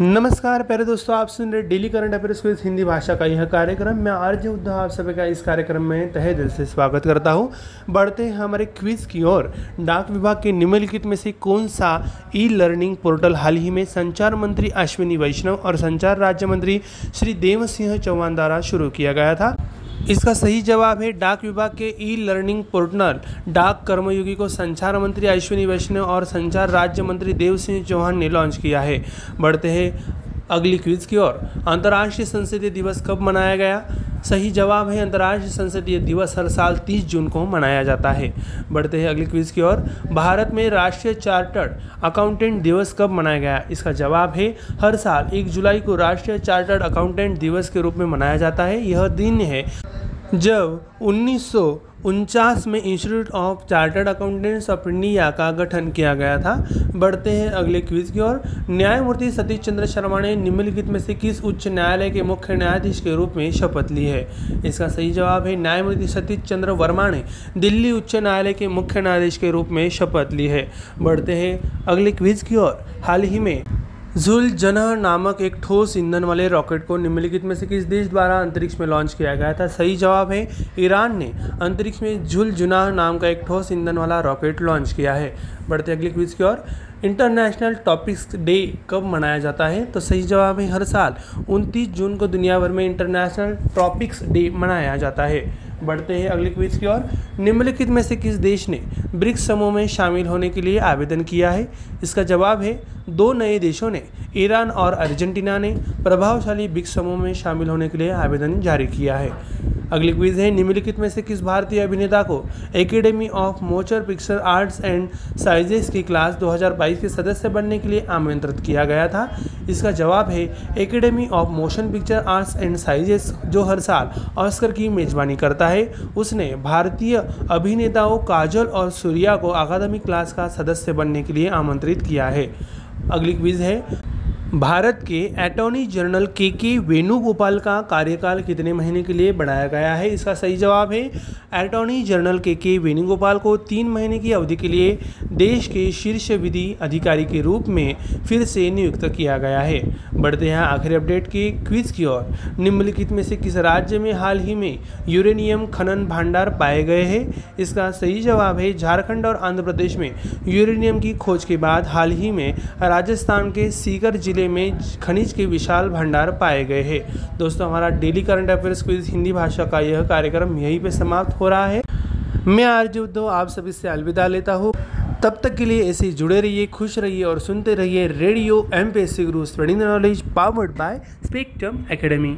नमस्कार, प्यारे दोस्तों, आप सुन रहे डेली करंट अफेयर्स इस हिंदी भाषा का यह कार्यक्रम। मैं आर्य उद्धव, आप सभी का इस कार्यक्रम में तहे दिल से स्वागत करता हूँ। बढ़ते हैं हमारे क्विज की ओर। डाक विभाग के निम्नलिखित में से कौन सा ई लर्निंग पोर्टल हाल ही में संचार मंत्री अश्विनी वैष्णव और संचार राज्य मंत्री श्री देव सिंह चौहान द्वारा शुरू किया गया था? इसका सही जवाब है डाक विभाग के ई लर्निंग पोर्टल डाक कर्मयोगी को संचार मंत्री अश्विनी वैष्णव और संचार राज्य मंत्री देव सिंह चौहान ने लॉन्च किया है। बढ़ते हैं अगली क्विज की ओर। अंतर्राष्ट्रीय संसदीय दिवस कब मनाया गया? सही जवाब है अंतर्राष्ट्रीय संसदीय दिवस हर साल 30 जून को मनाया जाता है। बढ़ते हैं अगली क्विज की ओर। भारत में राष्ट्रीय चार्टर्ड अकाउंटेंट दिवस कब मनाया गया? इसका जवाब है हर साल 1 जुलाई को राष्ट्रीय चार्टर्ड अकाउंटेंट दिवस के रूप में मनाया जाता है। यह दिन है जब उन्नीस सौ उनचास में Institute of Chartered Accountants of India का गठन किया गया था, बढ़ते हैं अगले क्विज की ओर। न्यायमूर्ति सतीश चंद्र शर्मा ने निम्नलिखित में से किस उच्च न्यायालय के मुख्य न्यायाधीश के रूप में शपथ ली है? इसका सही जवाब है, न्यायमूर्ति सतीश चंद्र वर्मा ने दिल्ली उच्च न्यायालय के मुख्य न्यायाधीश के रूप में शपथ ली है। बढ़ते हैं अगले क्विज की ओर। हाल ही में जुल जनह नामक एक ठोस ईंधन वाले रॉकेट को निम्नलिखित में से किस देश द्वारा अंतरिक्ष में लॉन्च किया गया था? सही जवाब है, ईरान ने अंतरिक्ष में झुल जुनाह नाम का एक ठोस ईंधन वाला रॉकेट लॉन्च किया है। बढ़ते अगली क्विज की ओर। इंटरनेशनल टॉपिक्स डे कब मनाया जाता है? तो सही जवाब है, हर साल 29 जून को दुनिया भर में इंटरनेशनल टॉपिक्स डे मनाया जाता है। बढ़ते हैं अगले क्विज की ओर। निम्नलिखित में से किस देश ने ब्रिक्स समूह में शामिल होने के लिए आवेदन किया है? इसका जवाब है, दो नए देशों ने, ईरान और अर्जेंटीना ने प्रभावशाली ब्रिक्स समूह में शामिल होने के लिए आवेदन जारी किया है। अगली क्विज है, निम्नलिखित में से किस भारतीय अभिनेता को Academy of Motion Picture Arts and sizes की क्लास 2022 के सदस्य बनने के लिए आमंत्रित किया गया था? इसका जवाब है Academy of Motion Picture Arts and sizes जो हर साल ऑस्कर की मेजबानी करता है है उसने भारतीय अभिनेताओं काजल और सूर्या को अकादमी क्लास का सदस्य बनने के लिए आमंत्रित किया है। अगली क्विज है भारत के attorney general K K Venugopal का कार्यकाल कितने महीने के लिए बढ़ाया गया है? इसका सही जवाब है attorney general K K Venugopal को तीन महीने की अवधि के लिए देश के शीर्ष विधि अधिकारी के रूप में फिर से नियुक्त किया गया है। बढ़ते हैं आखिरी अपडेट की क्विज की ओर। निम्नलिखित में से किस राज्य में हाल ही में यूरेनियम खनन भंडार पाए गए हैं? इसका सही जवाब है, झारखंड और आंध्र प्रदेश में। यूरेनियम की खोज के बाद हाल ही में राजस्थान के सीकर ज़िले ज़िले में खनिज के विशाल भंडार पाए गए हैं। दोस्तों हमारा daily current affairs quiz Hindi भाषा का यह कार्यक्रम यहीं पे समाप्त हो रहा है। मैं आरजे उद्धव आप सभी से अलविदा लेता हूँ। तब तक के लिए ऐसे जुड़े रहिए खुश रहिए और सुनते रहिए radio M P C Guru spreading knowledge powered by Spectrum Academy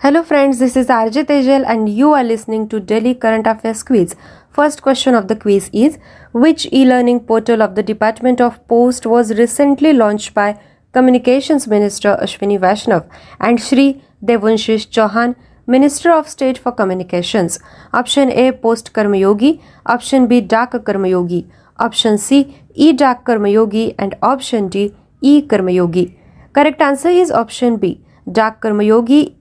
Hello friends, this is RJ Tejal and you are listening to Delhi Current Affairs Quiz. First question of the quiz is Which e-learning portal of the Department of Post was recently launched by Communications Minister Ashwini Vaishnav and Shri Devanshish Chauhan, Minister of State for Communications? Option A Post Karmayogi, Option B Dak Karmayogi, Option C E Dak Karmayogi and Option D E Karmayogi. Correct answer is option B. Dak Karmayogi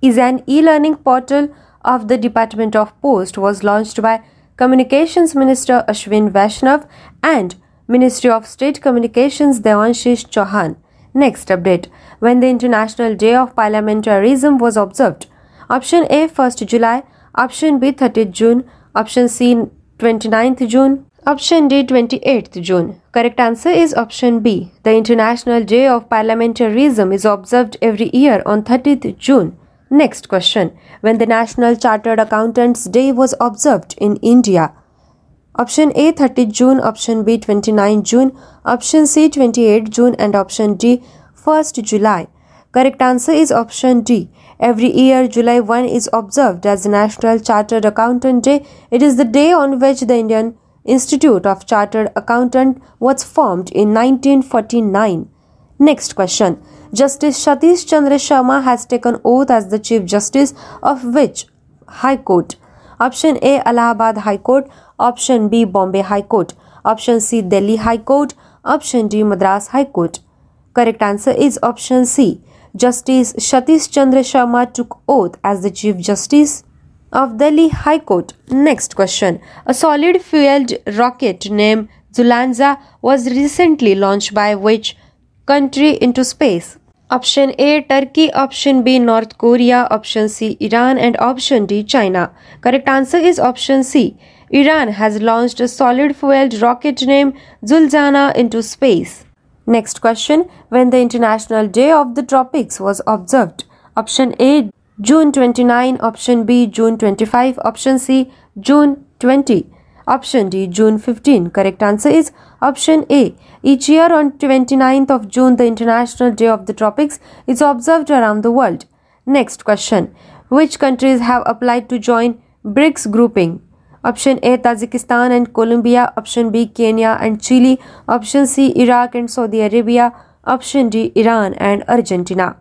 is an e-learning portal of the Department of Post was launched by Communications Minister Ashwin Vaishnav and Ministry of State Communications Devanshish Chauhan. Next update when the International Day of Parliamentarism was observed. Option A 1st July, option B 30th June, option C 29th June, option D 28th June. Correct answer is option B. The International Day of Parliamentarism is observed every year on 30th June. Next question. When the National Chartered Accountants Day was observed in India? Option A 30 June, option B 29 June, option C 28 June and option D 1st July. Correct answer is option D. Every year July 1 is observed as National Chartered Accountant Day. It is the day on which the Indian Institute of Chartered Accountant was formed in 1949. Next question. Justice Satish Chandra Sharma has taken oath as the Chief Justice of which High Court? Option A Allahabad High Court, Option B Bombay High Court, Option C Delhi High Court, Option D Madras High Court. Correct answer is option C. Justice Satish Chandra Sharma took oath as the Chief Justice of Delhi High Court. Next question. A solid fueled rocket named Zulanza was recently launched by which country into space? Option A Turkey, option B North Korea, option C Iran, and option D China. Correct answer is option C. Iran has launched a solid fueled rocket named Zulzana into space. Next question When the International Day of the Tropics was observed? Option A June 29, option B June 25, option C June 20, option D June 15. Correct answer is option A. Each year on 29th of June, the International Day of the Tropics is observed around the world. Next question Which countries have applied to join BRICS grouping? Option A Tajikistan and Colombia, option B Kenya and Chile, option C Iraq and Saudi Arabia, option D Iran and Argentina.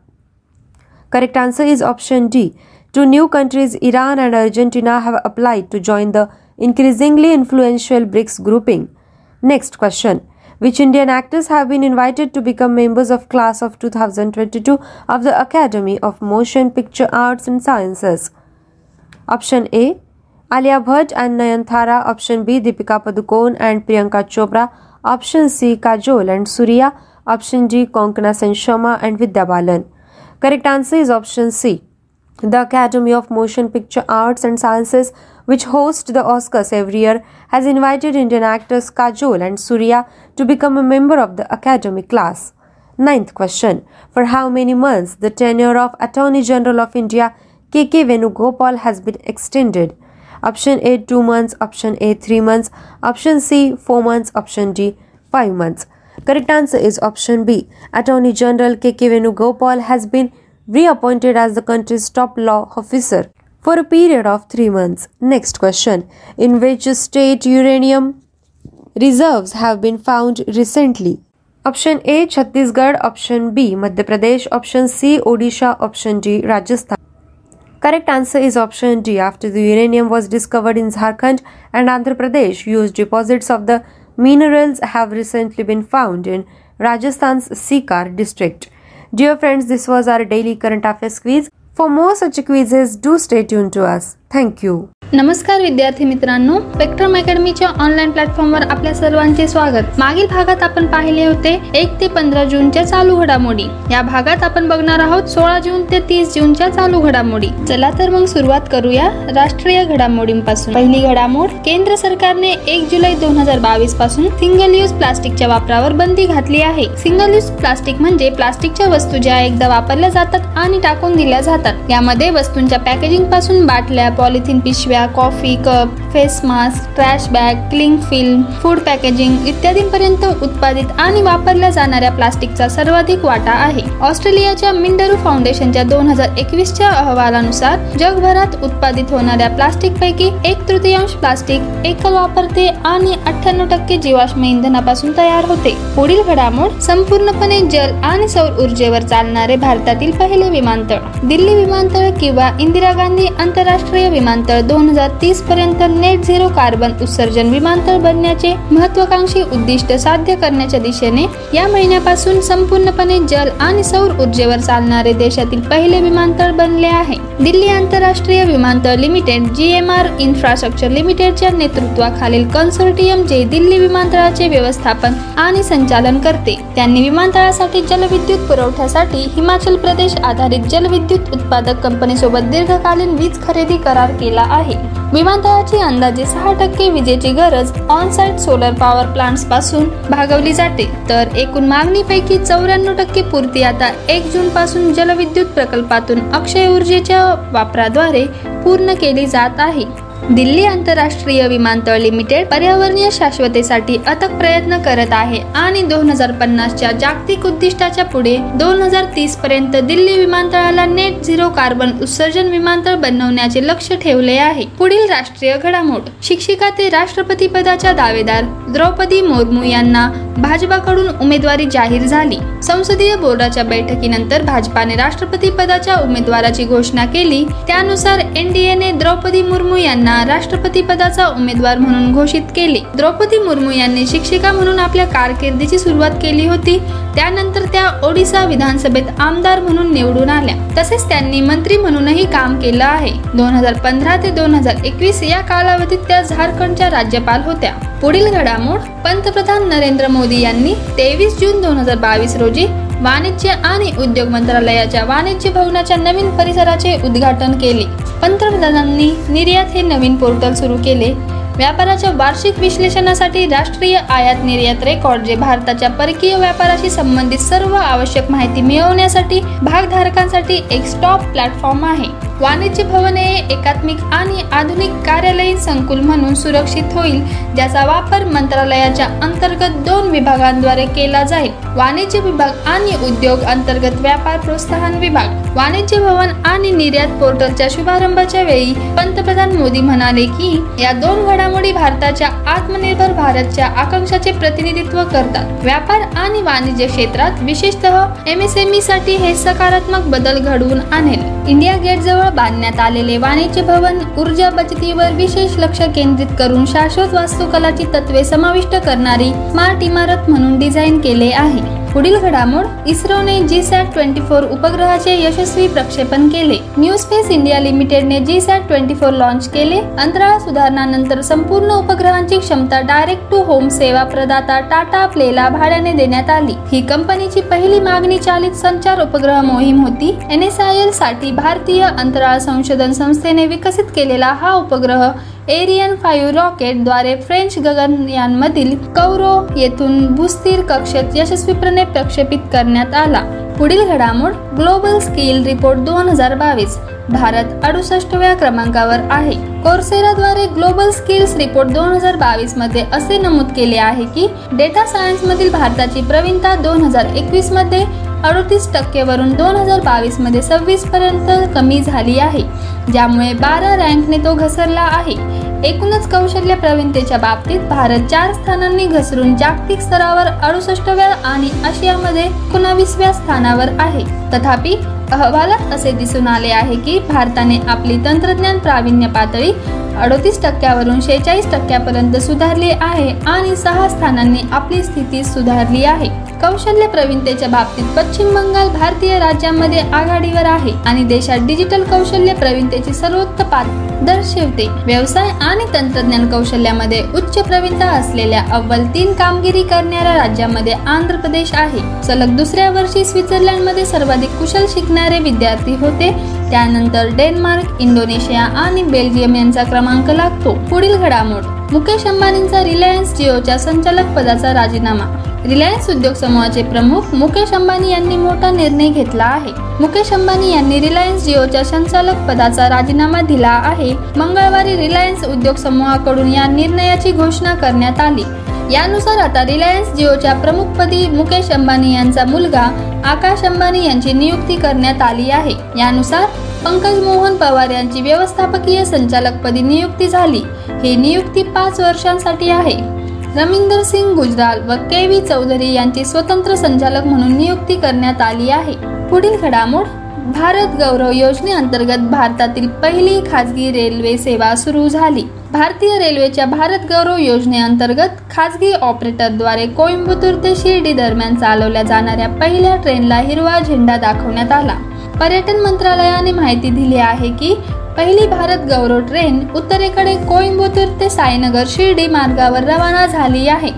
Correct answer is option D. Two new countries, Iran and Argentina, have applied to join the increasingly influential BRICS grouping. Next question. Which Indian actors have been invited to become members of class of 2022 of the Academy of Motion Picture Arts and Sciences? Option A. Alia Bhatt and Nayanthara. Option B. Deepika Padukone and Priyanka Chopra. Option C. Kajol and Surya. Option D. Konkana Sen Sharma and Vidya Balan. Correct answer is option C. The Academy of Motion Picture Arts and Sciences, which hosts the Oscars every year, has invited Indian actors Kajol and Surya to become a member of the Academy class. Ninth question For how many months the tenure of Attorney General of India KK Venugopal has been extended? Option A 2 months, option A 3 months, option C 4 months, option D 5 months. Correct answer is option B. Attorney General KK Venugopal has been reappointed as the country's top law officer for a period of 3 months. Next question. In which state uranium reserves have been found recently? Option A Chhattisgarh, option B Madhya Pradesh, option C Odisha, option D Rajasthan. Correct answer is option D. After the uranium was discovered in Jharkhand and Andhra Pradesh, huge deposits of the minerals have recently been found in Rajasthan's Sikar district. Dear friends, this was our daily current affairs quiz. For more such quizzes, do stay tuned to us. Thank you. नमस्कार विद्यार्थी मित्रांनो spectrum अकॅडमीच्या online प्लॅटफॉर्मवर आपल्या सर्वांचे स्वागत. मागील भागात आपण पाहिले होते एक ते पंधरा जूनच्या चालू घडामोडी. या भागात आपण बघणार आहोत सोळा जून ते तीस जूनच्या चालू घडामोडी. चला तर मग सुरुवात करूया राष्ट्रीय घडामोडींपासून. पहिली घडामोड केंद्र सरकारने एक जुलै दोन हजार बावीसपासून सिंगल यूज प्लास्टिकच्या वापरावर बंदी घातली आहे. सिंगल यूज प्लास्टिक म्हणजे प्लास्टिकच्या वस्तू ज्या एकदा वापरल्या जातात आणि टाकून दिल्या जातात. यामध्ये वस्तूंच्या पॅकेजिंगपासून बाटल्या पॉलिथिन पिशव्या coffee cup face mask trash bag cling film food packaging इत्यादींपर्यंत उत्पादित आणि वापरल्या जाणाऱ्या प्लास्टिकचा सर्वाधिक वाटा आहे. ऑस्ट्रेलियाच्या मिंडरू फाउंडेशनच्या दोन हजार एकवीसच्या अहवालानुसार जगभरात उत्पादित होणाऱ्या प्लास्टिकपैकी एक तृतीयांश प्लास्टिक एकल वापरते आणि अठ्ठ्याण्णव टक्के जीवाश्म इंधनापासून तयार होते. पुढील घडामोड संपूर्णपणे जल आणि सौर ऊर्जेवर चालणारे भारतातील पहिले विमानतळ. दिल्ली विमानतळ किंवा इंदिरा गांधी आंतरराष्ट्रीय विमानतळ दोन हजार तीस पर्यंत नेट झिरो कार्बन उत्सर्जन विमानतळ बनण्याचे महत्वाकांक्षी उद्दिष्ट साध्य करण्याच्या दिशेने या महिन्यापासून संपूर्णपणे जल आणि सौर ऊर्जेवर चालणारे देशातील पहिले विमानतळ बनले आहे. दिल्ली आंतरराष्ट्रीय विमानतळ limited G M R infrastructure लिमिटेडच्या नेतृत्वाखालील कन्सोर्टियम जे दिल्ली विमानतळाचे व्यवस्थापन आणि संचालन करते त्यांनी विमानतळासाठी जलविद्युत पुरवठ्यासाठी हिमाचल प्रदेश आधारित जलविद्युत उत्पादक कंपनीसोबत दीर्घकालीन वीज खरेदी करार केला आहे. विमानतळाची अंदाजे सहा टक्के विजेची गरज ऑनसाईट सोलर पॉवर प्लांट्सपासून भागवली जाते. तर एकूण मागणीपैकी चौऱ्याण्णव टक्के पूर्ती आता एक जून पासून जलविद्युत प्रकल्पातून अक्षय ऊर्जेच्या वापराद्वारे पूर्ण केली जात आहे. दिल्ली आंतरराष्ट्रीय विमानतळ लिमिटेड पर्यावरणीय शाश्वतेसाठी अथक प्रयत्न करत आहे आणि दोन हजार पन्नासच्या जागतिक उद्दिष्टाच्या पुढे दोन हजार तीस पर्यंत दिल्ली विमानतळाला नेट झिरो कार्बन उत्सर्जन विमानतळ बनवण्याचे लक्ष ठेवले आहे. पुढील राष्ट्रीय घडामोड. शिक्षिका ते राष्ट्रपती पदाच्या दावेदार द्रौपदी मुर्मू यांना भाजपाकडून उमेदवारी जाहीर झाली. संसदीय बोर्डाच्या बैठकीनंतर भाजपाने राष्ट्रपती पदाच्या उमेदवाराची घोषणा केली. त्यानुसार एनडीएने द्रौपदी मुर्मू यांना राष्ट्रपती पदाचा उमेदवार म्हणून घोषित केले. द्रौपदी मुर्मू यांनी शिक्षिका म्हणून आपल्या कारकिर्दीची सुरुवात केली होती. त्यानंतर त्या ओडिसा विधानसभेत आमदार म्हणून निवडून आल्या. तसेच त्यांनी मंत्री म्हणूनही काम केलं आहे. दोन हजार पंधरा ते दोन हजार एकवीस या कालावधीत त्या झारखंडच्या राज्यपाल होत्या. पुढील घडामोड पंतप्रधान नरेंद्र मोदी यांनी तेवीस जून दोन हजार बावीस रोजी वाणिज्य आणि उद्योग मंत्रालयाच्या वाणिज्य भवनाच्या नवीन परिसराचे उद्घाटन केले. पंतप्रधानांनी निर्यात हे नवीन पोर्टल सुरू केले. व्यापाराच्या वार्षिक विश्लेषणासाठी राष्ट्रीय आयात निर्यात रेकॉर्ड जे भारताच्या परकीय व्यापाराशी संबंधित सर्व आवश्यक माहिती मिळवण्यासाठी भागधारकांसाठी एक स्टॉप प्लॅटफॉर्म आहे. वाणिज्य भवन हे एकात्मिक आणि आधुनिक कार्यालयीन संकुल म्हणून सुरक्षित होईल ज्याचा वापर मंत्रालयाच्या अंतर्गत दोन विभागांद्वारे केला जाईल वाणिज्य विभाग आणि उद्योग अंतर्गत व्यापार प्रोत्साहन विभाग. वाणिज्य भवन आणि निर्यात पोर्टलच्या शुभारंभाच्या वेळी पंतप्रधान मोदी म्हणाले की या दोन घडामोडी भारताच्या आत्मनिर्भर भारतच्या आकांक्षाचे प्रतिनिधित्व करतात. व्यापार आणि वाणिज्य क्षेत्रात विशेषतः एमएसएमई साठी हे सकारात्मक बदल घडवून आणेल. इंडिया गेट जवळ बांधण्यात आलेले वाणिज्य भवन ऊर्जा बचतीवर विशेष लक्ष केंद्रित करून शाश्वत वास्तुकलाची तत्वे समाविष्ट करणारी स्मार्ट इमारत म्हणून डिझाईन केले आहे. पुढील घडामोड इस्रोने जी सॅट ट्वेंटी फोर उपग्रहाचे यशस्वी प्रक्षेपण केले. New Space India लिमिटेडने G SAT twenty four launch केले. अंतराळ सुधारणानंतर संपूर्ण उपग्रहांची क्षमता डायरेक्ट टू होम सेवा प्रदाता टाटा प्लेला भाड्याने देण्यात आली. ही कंपनीची पहिली मागणी चालित संचार उपग्रह मोहीम होती. एन एस आय एलसाठी भारतीय अंतराळ संशोधन संस्थेने विकसित केलेला हा उपग्रह एरियन फाईव्ह रॉकेटद्वारे फ्रेंच गगनयानमधील कौरो येथून भूस्थिर कक्षेत यशस्वीपणे प्रक्षेपित करण्यात आला. पुढील घडामोड ग्लोबल स्किल रिपोर्ट दोन हजार बावीस. भारत अडुसष्टव्या क्रमांकावर आहे. कोर्सेराद्वारे ग्लोबल स्किल्स रिपोर्ट दोन हजार बावीसमध्ये असे नमूद केले आहे की डेटा सायन्स मधील भारताची प्रवीणता दोन हजार एकवीसमध्ये अडतीस टक्केवरून दोन हजार बावीसमध्ये सव्वीसपर्यंत कमी झाली आहे ज्यामुळे बारा रँकने तो घसरला आहे. एकूणच कौशल्य प्रवीणतेच्या बाबतीत भारत चार स्थानांनी घसरून जागतिक स्तरावर अडुसष्टव्या आणि आशियामध्ये एकोणावीसव्या स्थानावर आहे. तथापि अहवालात असे दिसून आले आहे की भारताने आपली तंत्रज्ञान प्रावीण्य पातळी अडतीस टक्क्यावरून शेहेचाळीस टक्क्यापर्यंत सुधारली आहे आणि सहा स्थानांनी आपली स्थिती सुधारली आहे. कौशल्य प्रवीणतेच्या बाबतीत पश्चिम बंगाल भारतीय राज्यांमध्ये आघाडीवर आहे आणि देशात डिजिटल कौशल्य प्रवीणतेची सर्वोच्च दर्शवते. व्यवसाय आणि तंत्रज्ञान कौशल्यामध्ये उच्च प्रवीणता असलेल्या अव्वल तीन कामगिरी करणाऱ्या राज्यामध्ये आंध्र प्रदेश आहे. सलग दुसऱ्या वर्षी स्वित्झर्लंडमध्ये सर्वाधिक कुशल शिकणारे विद्यार्थी होते त्यानंतर डेन्मार्क इंडोनेशिया आणि बेल्जियम यांचा क्रमांक लागतो. पुढील घडामोड. मुकेश अंबानींचा रिलायन्स जिओच्या संचालक पदाचा राजीनामा. रिलायन्स उद्योग समूहाचे प्रमुख मुकेश अंबानी यांनी मोठा निर्णय घेतला आहे. मुकेश अंबानी यांनी रिलायन्स जिओच्या संचालक पदाचा राजीनामा दिला आहे. मंगळवारी रिलायन्स उद्योग समूहाकडून या निर्णयाची घोषणा करण्यात आली. यानुसार आता रिलायन्स जिओच्या प्रमुखपदी मुकेश अंबानी यांचा मुलगा आकाश अंबानी यांची नियुक्ती करण्यात आली आहे. यानुसार पंकज मोहन पवार यांची व्यवस्थापकीय संचालकपदी नियुक्ती झाली. ही नियुक्ती पाच वर्षांसाठी आहे. रमिंदर सिंग गुजराल व के व्ही चौधरी यांची स्वतंत्र संचालक म्हणून नियुक्ती करण्यात आली आहे. पुढील घडामोड भारत गौरव योजनेअंतर्गत भारतातील पहिली खाजगी रेल्वे सेवा सुरू झाली. भारतीय रेल्वेच्या भारत गौरव योजनेअंतर्गत खाजगी ऑपरेटरद्वारे कोइंबतूर ते शिर्डी दरम्यान चालवल्या जाणाऱ्या पहिल्या ट्रेनला हिरवा झेंडा दाखवण्यात आला. पर्यटन मंत्रालयाने माहिती दिली आहे की पहिली भारत गौरव ट्रेन उत्तरेकडे कोइंबतूर ते साईनगर शिर्डी मार्गावर रवाना झाली आहे.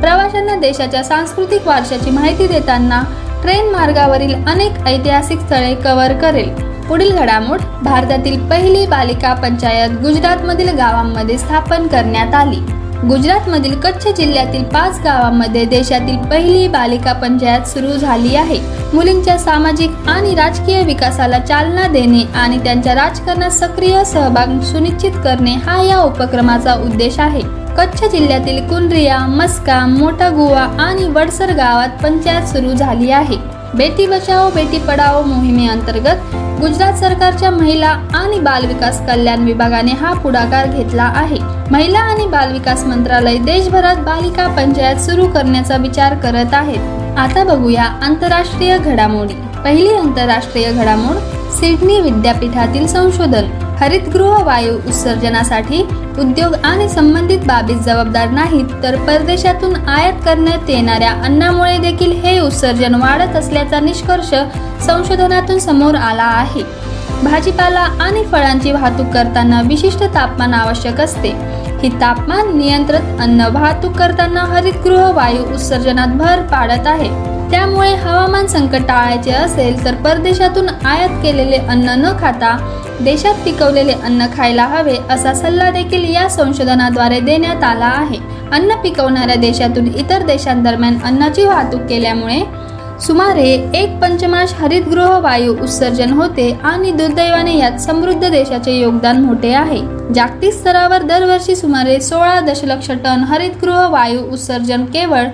प्रवाशांना देशाच्या सांस्कृतिक वारशाची माहिती देताना ट्रेन मार्गावरील अनेक ऐतिहासिक स्थळे कव्हर करेल. पुढील घडामोड भारतातील पहिली बालिका पंचायत गुजरातमधील गावांमध्ये स्थापन करण्यात आली. गुजरातमधील कच्छ जिल्ह्यातील पाच गावांमध्ये देशातील पहिली बालिका पंचायत सुरू झाली आहे. मुलींच्या सामाजिक आणि राजकीय विकासाला चालना देणे आणि त्यांच्या राजकारणात सक्रिय सहभाग सुनिश्चित करणे हा या उपक्रमाचा उद्देश आहे. कच्छ जिल्ह्यातील कुंड्रिया मस्का मोठा गुवा आणि वडसर गावात पंचायत सुरू झाली आहे. बेटी बचाओ बेटी पढाओ मोहिमेअंतर्गत गुजरात सरकारच्या महिला आणि बालविकास कल्याण विभागाने हा पुढाकार घेतला आहे. महिला आणि बालविकास मंत्रालय देशभरात बालिका पंचायत सुरू करण्याचा विचार करत आहेत. आता बघूया आंतरराष्ट्रीय घडामोडी. पहिली आंतरराष्ट्रीय घडामोड सिडनी विद्यापीठातील संशोधन. हरितगृह वायू उत्सर्जनासाठी उद्योग आणि संबंधित बाबीत जबाबदार नाहीत तर परदेशातून आयात करण्यात येणाऱ्या अन्नामुळे देखील हे उत्सर्जन वाढत असल्याचा निष्कर्ष संशोधनातून समोर आला आहे. भाजीपाला आणि फळांची वाहतूक करताना विशिष्ट तापमान आवश्यक असते. ही तापमान नियंत्रित अन्न वाहतूक करताना हरितगृह वायू उत्सर्जनात भर पाडत आहे. त्यामुळे हवामान संकट टाळायचे असेल तर परदेशातून आयात केलेले अन्न न खाता देशात पिकवलेले अन्न खायला हवे असा सल्ला देखील या संशोधनाद्वारे देण्यात आला आहे. अन्न पिकवणाऱ्या देशातून इतर देशांदरम्यान अन्नाची वाहतूक केल्यामुळे सुमारे एक पंचमाश हरितगृह वायू उत्सर्जन होते आणि दुर्दैवाने यात समृद्ध देशाचे योगदान मोठे आहे. जागतिक स्तरावर दरवर्षी सुमारे सोळा दशलक्ष टन हरितगृह वायू उत्सर्जन केवळ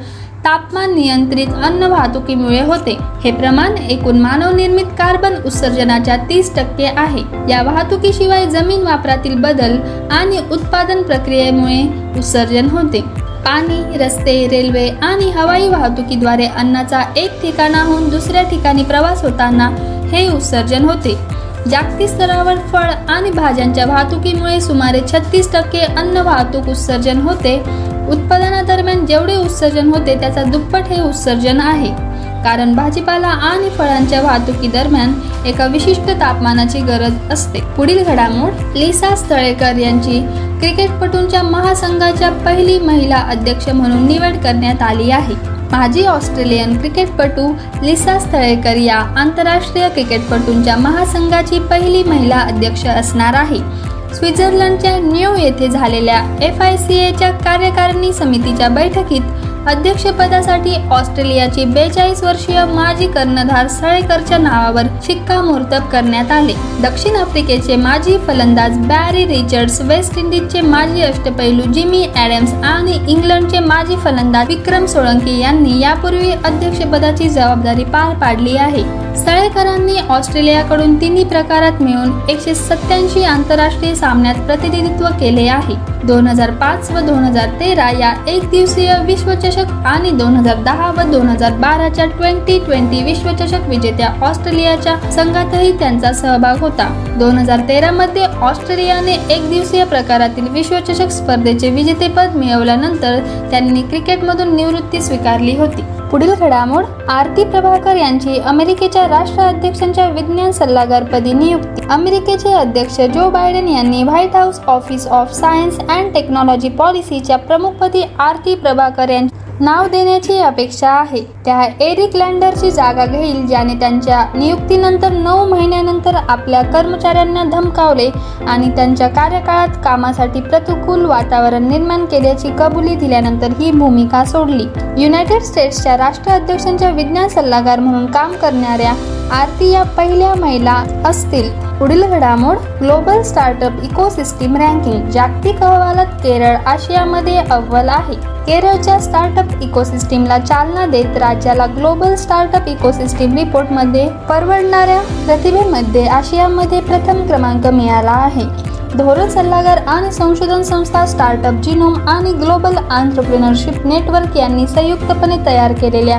तापमान नियंत्रित अन्न वाहतुकीमुळे होते. हे प्रमाण एकूण मानव निर्मित कार्बन उत्सर्जनाच्या तीस टक्के आहे. या वाहतुकीशिवाय जमीन वापरातील बदल आणि उत्पादन प्रक्रियेमुळे उत्सर्जन होते. पाणी रस्ते रेल्वे आणि हवाई वाहतुकीद्वारे अन्नाचा एक ठिकाणाहून दुसऱ्या ठिकाणी प्रवास होताना हे उत्सर्जन होते. जागतिक स्तरावर फळ आणि भाज्यांच्या वाहतुकीमुळे सुमारे छत्तीस टक्के अन्न वाहतूक उत्सर्जन होते. उत्पादनादरम्यान जेवढे उत्सर्जन होते त्याचा दुप्पट हे उत्सर्जन आहे. कारण भाजीपाला आणि फळांच्या वाहतुकी दरम्यान एका विशिष्ट तापमानाची गरज असते. पुढील घडामोड लिसा स्थळेकर यांची क्रिकेटपटूंच्या महासंघाच्या पहिली महिला अध्यक्ष म्हणून निवड करण्यात आली आहे. माजी ऑस्ट्रेलियन क्रिकेटपटू लिसा स्थळेकर या आंतरराष्ट्रीय क्रिकेटपटूंच्या महासंघाची पहिली महिला अध्यक्ष असणार आहे. स्वित्झर्लंडच्या न्यू येथे झालेल्या एफ आय सी एच्या कार्यकारिणी समितीच्या बैठकीत अध्यक्षपदासाठी ऑस्ट्रेलियाची बेचाळीस वर्षीय माजी कर्णधार सळेकरच्या नावावर शिक्कामोर्तब करण्यात आले. दक्षिण आफ्रिकेचे माजी फलंदाज बॅरी रिचर्ड्स वेस्ट इंडिजचे माजी अष्टपैलू जिमी ॲडम्स आणि इंग्लंडचे माजी फलंदाज विक्रम सोळंकी यांनी यापूर्वी अध्यक्षपदाची जबाबदारी पार पाडली आहे. सळेकरांनी ऑस्ट्रेलियाकडून तिन्ही प्रकारात मिळून एकशे सत्याऐंशी आंतरराष्ट्रीय सामन्यात प्रतिनिधित्व केले आहे. दोन हजार पाच व दोन हजार तेरा या एक दिवसीय विश्वचषक आणि दोन हजार दहा व दोन हजार बाराच्या ट्वेंटी ट्वेंटी विश्वचषक विजेत्या ऑस्ट्रेलियाच्या संघातही त्यांचा सहभाग होता. दोन हजार तेरा मध्ये ऑस्ट्रेलियाने एक दिवसीय प्रकारातील विश्वचषक स्पर्धेचे विजेतेपद मिळवल्यानंतर त्यांनी क्रिकेटमधून निवृत्ती स्वीकारली होती. पुढील घडामोड आरती प्रभाकर यांची अमेरिकेच्या राष्ट्राध्यक्षांच्या विज्ञान सल्लागारपदी नियुक्ती. अमेरिकेचे अध्यक्ष जो बायडेन यांनी White House Office of Science and Technology पॉलिसीच्या प्रमुखपदी आरती प्रभाकर यांची नाव देण्याची अपेक्षा आहे. त्या एरिक लँडरची जागा घेईल ज्याने त्यांच्या नियुक्तीनंतर नऊ महिन्यानंतर आपल्या कर्मचाऱ्यांना धमकावले आणि त्यांच्या कार्यकाळात कामासाठी प्रतिकूल वातावरण निर्माण केल्याची कबुली दिल्यानंतर ही भूमिका सोडली. युनायटेड स्टेट्सच्या राष्ट्राध्यक्षांच्या विज्ञान सल्लागार म्हणून काम करणाऱ्या आरती या पहिल्या महिला असतील. पुढील घडामोड ग्लोबल स्टार्टअप इकोसिस्टीम रँकिंग जागतिक अहवालात केरळ आशियामध्ये अव्वल आहे. केरळच्या स्टार्टअप इकोसिस्टीमला चालना देत राज्याला ग्लोबल स्टार्टअप इकोसिस्टीम रिपोर्टमध्ये परवडणाऱ्या प्रतिभेमध्ये आशियामध्ये प्रथम क्रमांक मिळाला आहे. धोरण सल्लागार आणि संशोधन संस्था स्टार्टअप जिनोम आणि ग्लोबल आंतरप्रिनरशिप नेटवर्क यांनी संयुक्तपणे तयार केलेल्या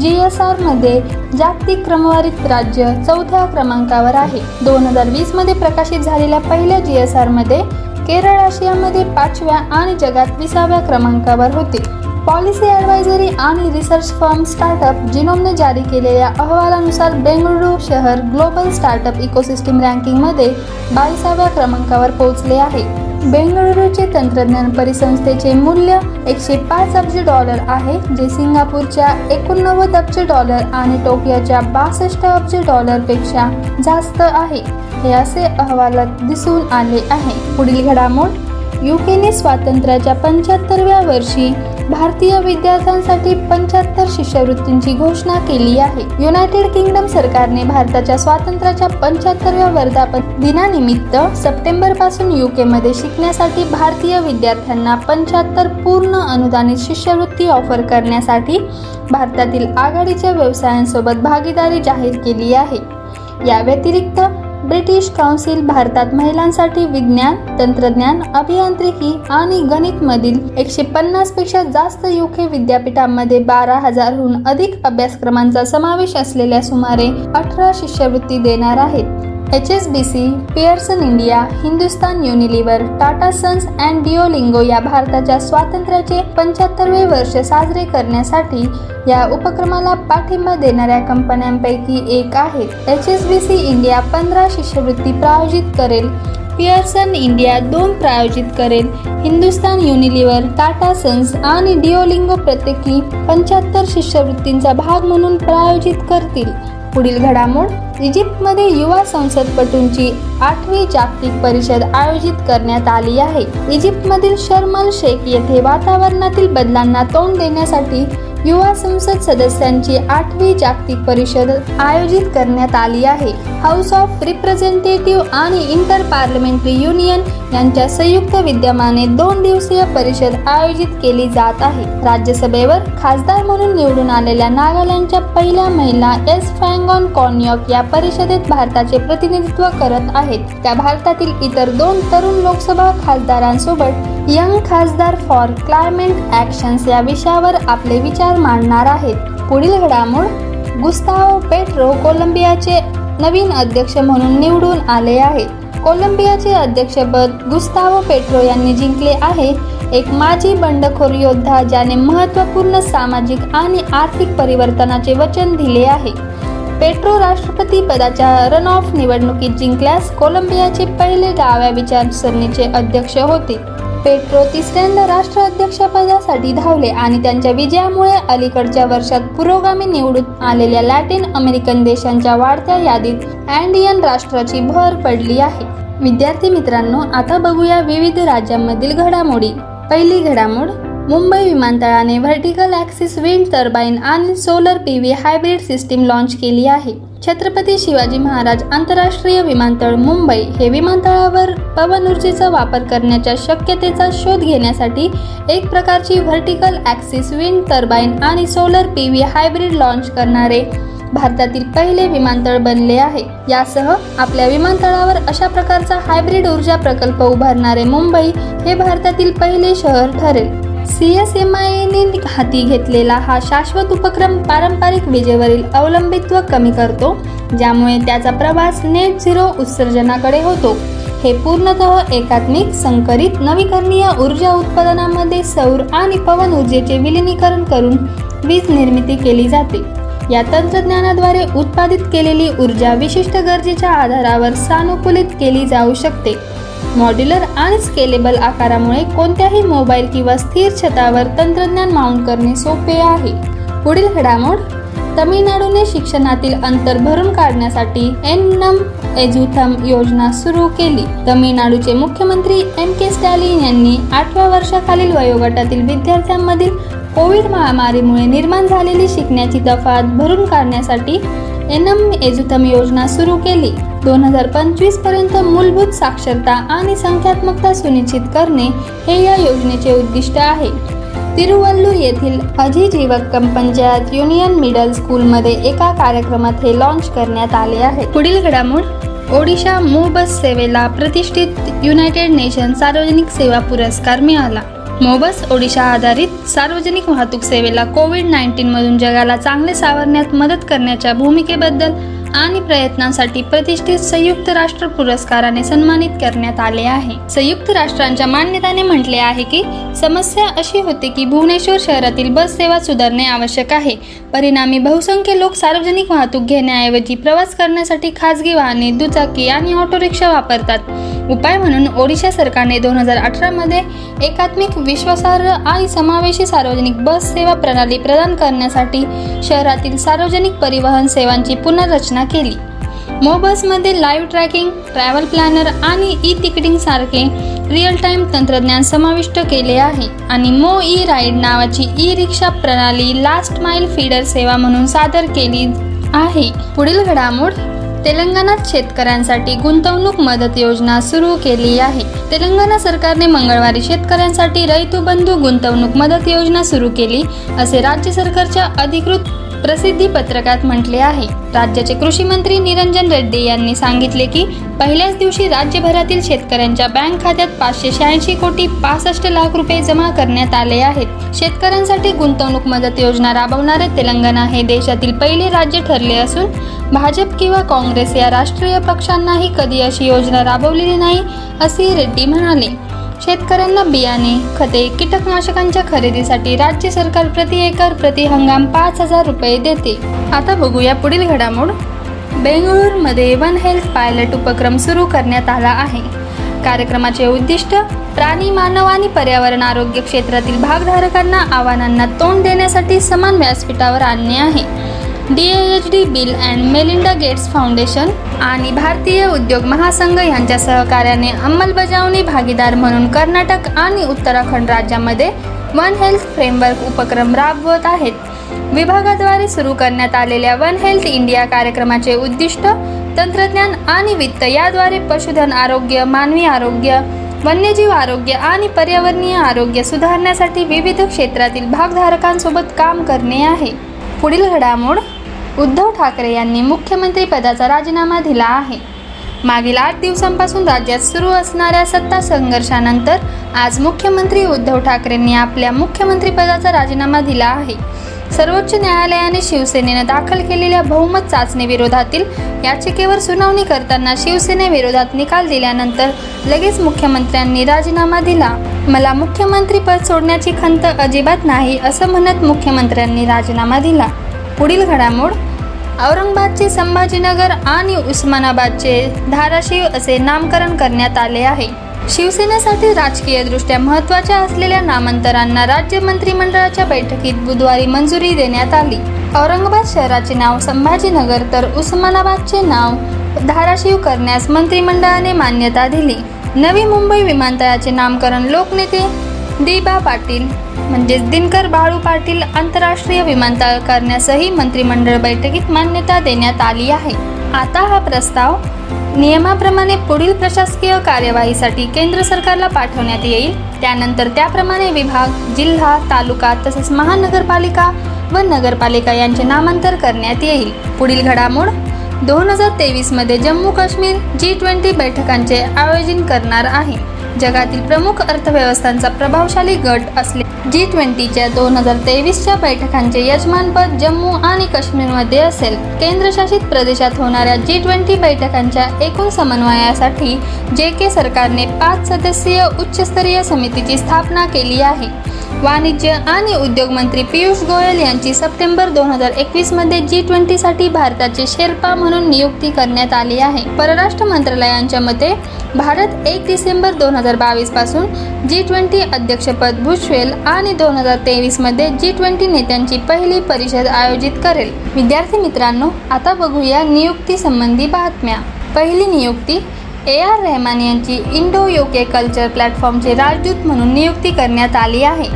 जी एस आरमध्ये जागतिक क्रमवारीत राज्य चौथ्या क्रमांकावर आहे. दोन हजार वीसमध्ये प्रकाशित झालेल्या पहिल्या जी एस आरमध्ये केरळ आशियामध्ये पाचव्या आणि जगात विसाव्या क्रमांकावर होते. पॉलिसी ॲडवायझरी आणि रिसर्च फर्म स्टार्टअप जिनोमने जारी केलेल्या अहवालानुसार बेंगळुरू शहर ग्लोबल स्टार्टअप इकोसिस्टीम रँकिंगमध्ये बावीसाव्या क्रमांकावर पोहोचले आहे. बेंगळुरूचे तंत्रज्ञान परिसंस्थेचे मूल्य एकशे पाच अब्ज डॉलर आहे जे सिंगापूरच्या एकोणनव्वद अब्ज डॉलर आणि टोकियोच्या बासष्ट अब्ज डॉलरपेक्षा जास्त आहे. हे असे अहवालात दिसून आले आहे. पुढील घडामोड युकेने स्वातंत्र्याच्या पंच्याहत्तरव्या वर्षी भारतीय विद्यार्थ्यांसाठी पंच्याहत्तर शिष्यवृत्तींची घोषणा केली आहे. युनायटेड किंगडम सरकारने भारताच्या स्वातंत्र्याच्या पंच्याहत्तरव्या वर्धापन दिनानिमित्त सप्टेंबरपासून युके मध्ये शिकण्यासाठी भारतीय विद्यार्थ्यांना पंच्याहत्तर पूर्ण अनुदानित शिष्यवृत्ती ऑफर करण्यासाठी भारतातील आघाडीच्या व्यवसायांसोबत भागीदारी जाहीर केली आहे. या व्यतिरिक्त ब्रिटिश काउन्सिल भारतात महिलांसाठी विज्ञान तंत्रज्ञान अभियांत्रिकी आणि गणितमधील एकशे पन्नासपेक्षा जास्त युके विद्यापीठांमध्ये बारा हजारहून अधिक अभ्यासक्रमांचा समावेश असलेल्या सुमारे अठरा शिष्यवृत्ती देणार आहेत. H S B C Pearson India Hindustan Unilever Tata Sons and Duolingo या भारताच्या स्वातंत्र्याचे पंच्याहत्तरवे वर्ष साजरे करण्यासाठी या उपक्रमाला पाठिंबा देणाऱ्या कंपन्यांपैकी एक आहे. H S B C India पंधरा शिष्यवृत्ती प्रायोजित करेल. पिअर्सन इंडिया दोन प्रायोजित करेल. हिंदुस्तान युनिलिव्हर टाटा सन्स आणि डिओलिंगो प्रत्येकी पंच्याहत्तर शिष्यवृत्तींचा भाग म्हणून प्रायोजित करतील. पुढील घडामोड? इजिप्तमध्ये युवा संसदपटूंची आठवी जागतिक परिषद आयोजित करण्यात आली आहे. इजिप्तमधील शर्मल शेख येथे वातावरणातील बदलांना तोंड देण्यासाठी युवा संसद सदस्यांची आठवी जागतिक परिषद आयोजित करण्यात आली आहे. हाऊस ऑफ रिप्रेझेंटेटिव्ह आणि इंटर पार्लमेंटरी युनियन यांच्या संयुक्त विद्यमाने दोन दिवसीय परिषद आयोजित केली जात आहे. राज्यसभेवर खासदार म्हणून निवडून आलेल्या नागालँडच्या पहिल्या महिला एस फँगॉन कॉन्यॉक या परिषदेत भारताचे प्रतिनिधित्व करत आहेत. त्या भारतातील इतर दोन तरुण लोकसभा खासदारांसोबत यंग खासदार फॉर क्लायमेट ॲक्शन्स या विषयावर आपले विचार मांडणार आहेत. पुढील घडामोड गुस्ताओ पेट्रो कोलंबियाचे नवीन अध्यक्ष म्हणून निवडून आले आहेत. कोलंबियाचे अध्यक्षपद गुस्तावो पेट्रो यांनी जिंकले आहे. एक माजी बंडखोर योद्धा ज्याने महत्त्वपूर्ण सामाजिक आणि आर्थिक परिवर्तनाचे वचन दिले आहे. पेट्रो राष्ट्रपती पदाच्या रन ऑफ निवडणुकीत जिंकल्यास कोलंबियाचे पहिले डाव्या विचारसरणीचे अध्यक्ष होते. पेट्रो तिसऱ्यांदा राष्ट्राध्यक्षपदासाठी धावले आणि त्यांच्या विजयामुळे अलीकडच्या वर्षात पुरोगामी निवडून आलेल्या लॅटिन अमेरिकन देशांच्या वाढत्या यादीत अँडियन राष्ट्राची भर पडली आहे. विद्यार्थी मित्रांनो आता बघूया विविध राज्यांमधील घडामोडी. पहिली घडामोड मुंबई विमानतळाने व्हर्टिकल ॲक्सिस विंड टर्बाईन आणि solar P V hybrid system launch केली आहे. छत्रपती शिवाजी महाराज आंतरराष्ट्रीय विमानतळ मुंबई हे विमानतळावर पवन ऊर्जेचा वापर करण्याच्या शक्यतेचा शोध घेण्यासाठी एक प्रकारची व्हर्टिकल ॲक्सिस विंड टर्बाईन आणि solar P V hybrid launch करणारे भारतातील पहिले विमानतळ बनले आहे. यासह आपल्या विमानतळावर अशा प्रकारचा हायब्रिड ऊर्जा प्रकल्प उभारणारे मुंबई हे भारतातील पहिले शहर ठरेल. सी एस एम आयने हाती घेतलेला हा शाश्वत उपक्रम पारंपरिक विजेवरील अवलंबित्व कमी करतो ज्यामुळे त्याचा प्रवास नेट झिरो उत्सर्जनाकडे होतो. हे पूर्णतः एकात्मिक संकरित नवीकरणीय ऊर्जा उत्पादनामध्ये सौर आणि पवन ऊर्जेचे विलिनीकरण करून वीज निर्मिती केली जाते. या तंत्रज्ञानाद्वारे उत्पादित केलेली ऊर्जा विशिष्ट गरजेच्या आधारावर सानुकूलित केली जाऊ शकते. मॉड्युलर आणि स्केलेबल आकारामुळे कोणत्याही मोबाईल किंवा स्थिर छतावर तंत्रज्ञान माउंट करणे सोपे आहे. पुढील घडामोड तमिळनाडूने शिक्षणातील अंतर भरून काढण्यासाठी एनम एजुथम योजना सुरू केली. तमिळनाडूचे मुख्यमंत्री एम के स्टॅलिन यांनी आठव्या वर्षाखालील वयोगटातील विद्यार्थ्यांमधील कोविड महामारीमुळे निर्माण झालेली शिकण्याची तफात भरून काढण्यासाठी एनम एजुथम योजना सुरू केली. दोन हजार पंचवीसपर्यंत मूलभूत साक्षरता आणि संख्यात्मकता सुनिश्चित करणे हे या योजनेचे उद्दिष्ट आहे. तिरुवल्लूर येथील अजिजीवक्कम पंचायत युनियन मिडल स्कूलमध्ये एका कार्यक्रमात हे लॉन्च करण्यात आले आहे. पुढील घडामोड ओडिशा मू बस सेवेला प्रतिष्ठित युनायटेड नेशन सार्वजनिक सेवा पुरस्कार मिळाला. मोबस ओडिशा आधारित सार्वजनिक वाहतूक सेवेला कोविड नाईन्टीन मधून जगाला चांगले सावरण्यात मदत करण्याच्या भूमिकेबद्दल आणि प्रयत्नांसाठी प्रतिष्ठित संयुक्त राष्ट्र पुरस्काराने सन्मानित करण्यात आले आहे. संयुक्त राष्ट्रांच्या मान्यताने म्हटले आहे की समस्या अशी होती की भुवनेश्वर शहरातील बस सेवा सुधारणे आवश्यक आहे. परिणामी बहुसंख्य लोक सार्वजनिक वाहतूक घेण्याऐवजी प्रवास करण्यासाठी खासगी वाहने दुचाकी आणि ऑटो रिक्षा वापरतात. उपाय म्हणून ओडिशा सरकारने दोन हजार अठरामध्ये एकात्मिक विश्वासार्ह आणि समावेशी सार्वजनिक बस सेवा प्रणाली प्रदान करण्यासाठी शहरातील सार्वजनिक परिवहन सेवांची पुनर्रचना केली. मोबसमध्ये लाईव्ह ट्रॅकिंग ट्रॅव्हल प्लॅनर आणि ई तिकिटिंग सारखे रिअल टाईम तंत्रज्ञान समाविष्ट केले आहे आणि मो ई राईड नावाची ई रिक्षा प्रणाली लास्ट माइल फीडर सेवा म्हणून सादर केली आहे. पुढील घडामोड तेलंगणात शेतकऱ्यांसाठी गुंतवणूक मदत योजना सुरू केली आहे. तेलंगणा सरकारने मंगळवारी शेतकऱ्यांसाठी रैतू बंधू गुंतवणूक मदत योजना सुरू केली असे राज्य सरकारच्या अधिकृत प्रसिद्धी पत्रकात म्हटले आहे. राज्याचे कृषी मंत्री निरंजन रेड्डी यांनी सांगितले की पहिल्याच दिवशी राज्यभरातील शेतकऱ्यांच्या बँक खात्यात पाचशे शहाऐंशी कोटी पासष्ट लाख रुपये जमा करण्यात आले आहेत. शेतकऱ्यांसाठी गुंतवणूक मदत योजना राबवणारे तेलंगणा हे देशातील पहिले राज्य ठरले असून भाजप किंवा काँग्रेस या राष्ट्रीय पक्षांनाही कधी अशी योजना राबवलेली नाही असे रेड्डी म्हणाले. शेतकऱ्यांना बियाणे खते कीटकनाशकांच्या खरेदीसाठी राज्य सरकार प्रति एकर प्रति हंगाम पाच हजार रुपये देते. आता बघूया पुढील घडामोड. बेंगळुरूमध्ये वन हेल्थ पायलट उपक्रम सुरू करण्यात आला आहे. कार्यक्रमाचे उद्दिष्ट प्राणी मानव आणि पर्यावरण आरोग्य क्षेत्रातील भागधारकांना आव्हानांना तोंड देण्यासाठी समान व्यासपीठावर आणणे आहे. D H D bill and Melinda Gates foundation आणि भारतीय उद्योग महासंघ यांच्या सहकार्याने अंमलबजावणी भागीदार म्हणून कर्नाटक आणि उत्तराखंड राज्यामध्ये वन हेल्थ फ्रेमवर्क उपक्रम राबवत आहेत. विभागाद्वारे सुरू करण्यात आलेल्या वन हेल्थ इंडिया कार्यक्रमाचे उद्दिष्ट तंत्रज्ञान आणि वित्त याद्वारे पशुधन आरोग्य मानवी आरोग्य वन्यजीव आरोग्य आणि पर्यावरणीय आरोग्य सुधारण्यासाठी विविध क्षेत्रातील भागधारकांसोबत काम करणे आहे. पुढील घडामोड उद्धव ठाकरे यांनी मुख्यमंत्री पदाचा राजीनामा दिला आहे. मागील आठ दिवसांपासून राज्यात सुरू असणाऱ्या सत्ता संघर्षानंतर आज मुख्यमंत्री उद्धव ठाकरेंनी आपल्या मुख्यमंत्रीपदाचा राजीनामा दिला आहे. सर्वोच्च न्यायालयाने शिवसेनेनं दाखल केलेल्या बहुमत चाचणी विरोधातील याचिकेवर सुनावणी करताना शिवसेनेविरोधात निकाल दिल्यानंतर लगेच मुख्यमंत्र्यांनी राजीनामा दिला. मला मुख्यमंत्रीपद सोडण्याची खंत अजिबात नाही असं म्हणत मुख्यमंत्र्यांनी राजीनामा दिला. पुढील घडामोड. औरंगाबादचे संभाजीनगर आणि उस्मानाबादचे धाराशिव असे नामकरण करण्यात आले आहे. शिवसेनेसाठी राजकीयदृष्ट्या महत्त्वाच्या असलेल्या नामांतरांना राज्य मंत्रिमंडळाच्या बैठकीत बुधवारी मंजुरी देण्यात आली. औरंगाबाद शहराचे नाव संभाजीनगर तर उस्मानाबादचे नाव धाराशिव करण्यास मंत्रिमंडळाने मान्यता दिली. नवी मुंबई विमानतळाचे नामकरण लोकनेते दिबा पाटील म्हणजेच दिनकर बाळू पाटील आंतरराष्ट्रीय विमानतळ करण्यासही मंत्रिमंडळ बैठकीत मान्यता देण्यात आली आहे. आता हा प्रस्ताव नियमाप्रमाणे पुढील प्रशासकीय कार्यवाहीसाठी केंद्र सरकारला पाठवण्यात येईल. त्यानंतर त्याप्रमाणे विभाग जिल्हा तालुका तसेच महानगरपालिका व नगरपालिका यांचे नामांतर करण्यात येईल. पुढील घडामोड दोन हजार तेवीसमध्ये जम्मू काश्मीर जी ट्वेंटी बैठकांचे आयोजन करणार आहे. जगातील प्रमुख अर्थव्यवस्थांचा प्रभावशाली गट असले. जी ट्वेंटीच्या दोन हजार तेवीसच्या बैठकांचे यजमानपद जम्मू आणि काश्मीरमध्ये असेल. केंद्रशासित प्रदेशात होणाऱ्या जी ट्वेंटी बैठकांच्या एकूण समन्वयासाठी जे के सरकारने पाच सदस्यीय उच्चस्तरीय समितीची स्थापना केली आहे. वाणिज्य आणि उद्योग मंत्री पियुष गोयल यांची सप्टेंबर दोन हजार एकवीसमध्ये जी ट्वेंटीसाठी भारताचे शेर्पा म्हणून नियुक्ती करण्यात आली आहे. परराष्ट्र मंत्रालयांच्या मते भारत एक डिसेंबर दोन हजार बावीसपासून जी ट्वेंटी अध्यक्षपद भूषवेल आणि दोन हजार तेवीसमध्ये जी ट्वेंटी नेत्यांची पहिली परिषद आयोजित करेल. विद्यार्थी मित्रांनो आता बघूया नियुक्ती संबंधी बातम्या. पहिली नियुक्ती ए आर रेहमान यांची इंडो योके कल्चर प्लॅटफॉर्मचे राजदूत म्हणून नियुक्ती करण्यात आली आहे.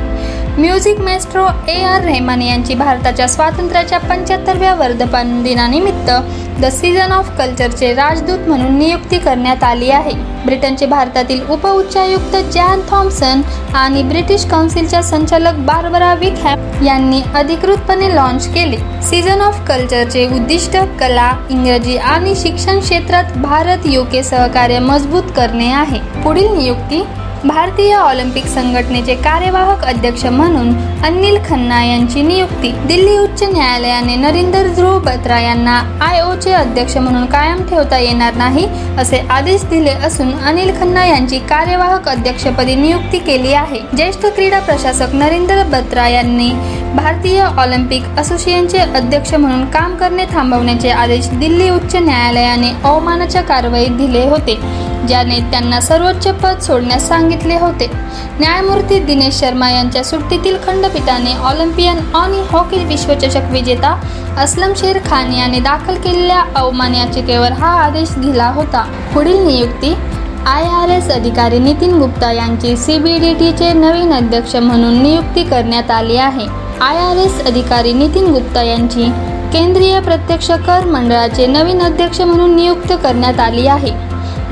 Music maestro A R Rahman यांची भारताच्या स्वातंत्र्याच्या पंच्याहत्तरव्या वर्धपन दिनानिमित्त द सीझन ऑफ कल्चरचे राजदूत म्हणून नियुक्ती करण्यात आली आहे. ब्रिटनचे भारतातील उपउच्चायुक्त जॅन थॉम्सन आणि ब्रिटिश काउन्सिलच्या संचालक बार्बरा विकहॅम यांनी अधिकृतपणे लॉन्च केले. सीझन ऑफ कल्चरचे उद्दिष्ट कला इंग्रजी आणि शिक्षण क्षेत्रात भारत युके सहकार्य मजबूत करणे आहे. पुढील नियुक्ती भारतीय ऑलिम्पिक संघटनेचे कार्यवाहक अध्यक्ष म्हणून अनिल खन्ना यांची नियुक्ती दिल्ली उच्च न्यायालयाने नरेंद्र ध्रुव बत्रा यांना आय ओचे अध्यक्ष म्हणून कायम ठेवता येणार नाही असे आदेश दिले असून अनिल खन्ना यांची कार्यवाहक अध्यक्षपदी नियुक्ती केली आहे. ज्येष्ठ क्रीडा प्रशासक नरेंद्र बत्रा यांनी भारतीय ऑलिम्पिक असोसिएशनचे अध्यक्ष म्हणून काम करणे थांबवण्याचे आदेश दिल्ली उच्च न्यायालयाने अवमानाच्या कारवाईत दिले होते. ज्याने त्यांना सर्वोच्च पद सोडण्यास सांगितले होते. न्यायमूर्ती दिनेश शर्मा यांच्या सुट्टीतील खंडपीठाने ऑलिम्पियन आणि हॉकी विश्वचषक विजेता असलम शेर खान याने दाखल केलेल्या अवमान याचिकेवर हा आदेश दिला होता. पुढील नियुक्ती आय आर एस अधिकारी नितीन गुप्ता यांची सी बी डी टीचे नवीन अध्यक्ष म्हणून नियुक्ती करण्यात आली आहे. आय आर एस अधिकारी नितीन गुप्ता यांची केंद्रीय प्रत्यक्ष कर मंडळाचे नवीन अध्यक्ष म्हणून नियुक्त करण्यात आली आहे.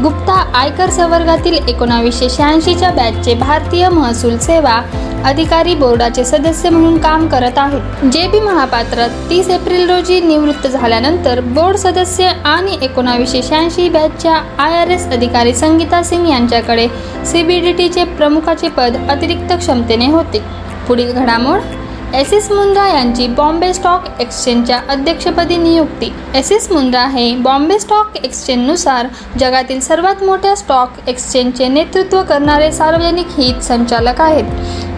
गुप्ता आयकर संवर्गातील एकोणावीसशे शहाऐंशीच्या बॅचचे भारतीय महसूल सेवा अधिकारी बोर्डाचे सदस्य म्हणून काम करत आहेत. जे बी महापात्र तीस एप्रिल रोजी निवृत्त झाल्यानंतर बोर्ड सदस्य आणि एकोणावीसशे शहाऐंशी बॅचच्या आय आर एस अधिकारी संगीता सिंग यांच्याकडे सीबीडीटीचे प्रमुखाचे पद अतिरिक्त क्षमतेने होते. पुढील घडामोड? एस एस मुंद्रा यांची बॉम्बे स्टॉक एक्सचेंजच्या अध्यक्षपदी नियुक्ती. एस एस मुंद्रा हे बॉम्बे स्टॉक एक्सचेंजनुसार जगातील सर्वात मोठ्या स्टॉक एक्सचेंजचे नेतृत्व करणारे सार्वजनिक हित संचालक आहेत.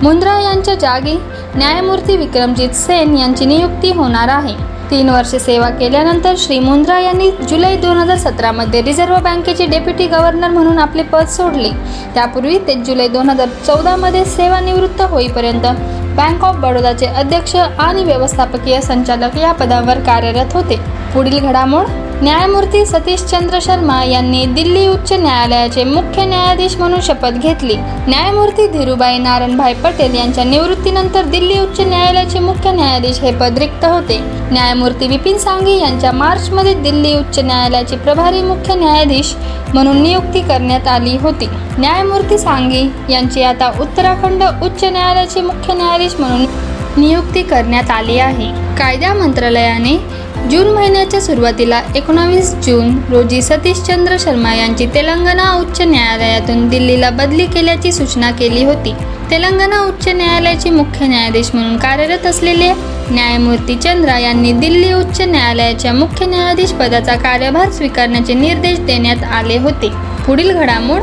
मुंद्रा यांच्या जागी न्यायमूर्ती विक्रमजित सेन यांची नियुक्ती होणार आहे. तीन वर्षे सेवा केल्यानंतर श्री मुंद्रा यांनी जुलै दोन हजार सतरामध्ये रिझर्व्ह बँकेचे डेप्युटी गव्हर्नर म्हणून आपले पद सोडले. त्यापूर्वी ते जुलै दोन हजार चौदामध्ये सेवानिवृत्त होईपर्यंत बँक ऑफ बडोदाचे अध्यक्ष आणि व्यवस्थापकीय संचालक या पदावर कार्यरत होते. पुढील घडामोड न्यायमूर्ती सतीश चंद्र शर्मा यांनी दिल्ली उच्च न्यायालयाचे मुख्य न्यायाधीश म्हणून शपथ घेतली. न्यायमूर्ती धीरूबाई नारायणभाई पटेल यांच्या निवृत्तीनंतर दिल्ली उच्च न्यायालयाचे मुख्य न्यायाधीश हे पद रिक्त होते. न्यायमूर्ती विपिन सांघी यांच्या मार्चमध्ये दिल्ली उच्च न्यायालयाचे प्रभारी मुख्य न्यायाधीश म्हणून नियुक्ती करण्यात आली होती. न्यायमूर्ती सांघी यांची आता उत्तराखंड उच्च न्यायालयाचे मुख्य न्यायाधीश म्हणून नियुक्ती करण्यात आली आहे. कायदा मंत्रालयाने जून महिन्याच्या सुरुवातीला एकोणावीस जून रोजी सतीश चंद्र शर्मा यांची तेलंगणा उच्च न्यायालयातून दिल्लीला बदली केल्याची सूचना केली होती. तेलंगणा उच्च न्यायालयाचे मुख्य न्यायाधीश म्हणून कार्यरत असलेले न्यायमूर्ती चंद्रा यांनी दिल्ली उच्च न्यायालयाच्या मुख्य न्यायाधीश पदाचा कार्यभार स्वीकारण्याचे निर्देश देण्यात आले होते. पुढील घडामोड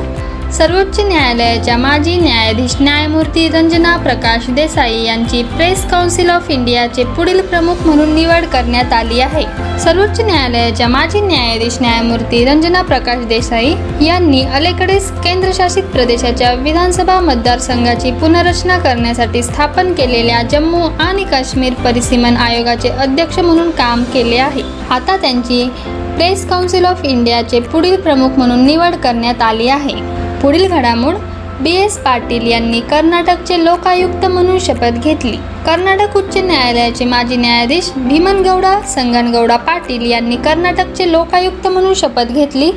सर्वोच्च न्यायालयाच्या माजी न्यायाधीश न्यायमूर्ती रंजना प्रकाश देसाई यांची प्रेस काउन्सिल ऑफ इंडियाचे पुढील प्रमुख म्हणून निवड करण्यात आली आहे. सर्वोच्च न्यायालयाच्या माजी न्यायाधीश न्यायमूर्ती रंजना प्रकाश देसाई यांनी अलीकडेच केंद्रशासित प्रदेशाच्या विधानसभा मतदारसंघाची पुनर्रचना करण्यासाठी स्थापन केलेल्या जम्मू आणि काश्मीर परिसीमन आयोगाचे अध्यक्ष म्हणून काम केले आहे. आता त्यांची प्रेस काउन्सिल ऑफ इंडियाचे पुढील प्रमुख म्हणून निवड करण्यात आली आहे. पुढील घडामोड बी एस पाटील यांनी कर्नाटकचे लोकायुक्त म्हणून शपथ घेतली. कर्नाटक उच्च न्यायालयाचे माजी न्यायाधीश भीमनगौडा संगनगौडा पाटील यांनी कर्नाटकचे लोकायुक्त म्हणून शपथ घेतली.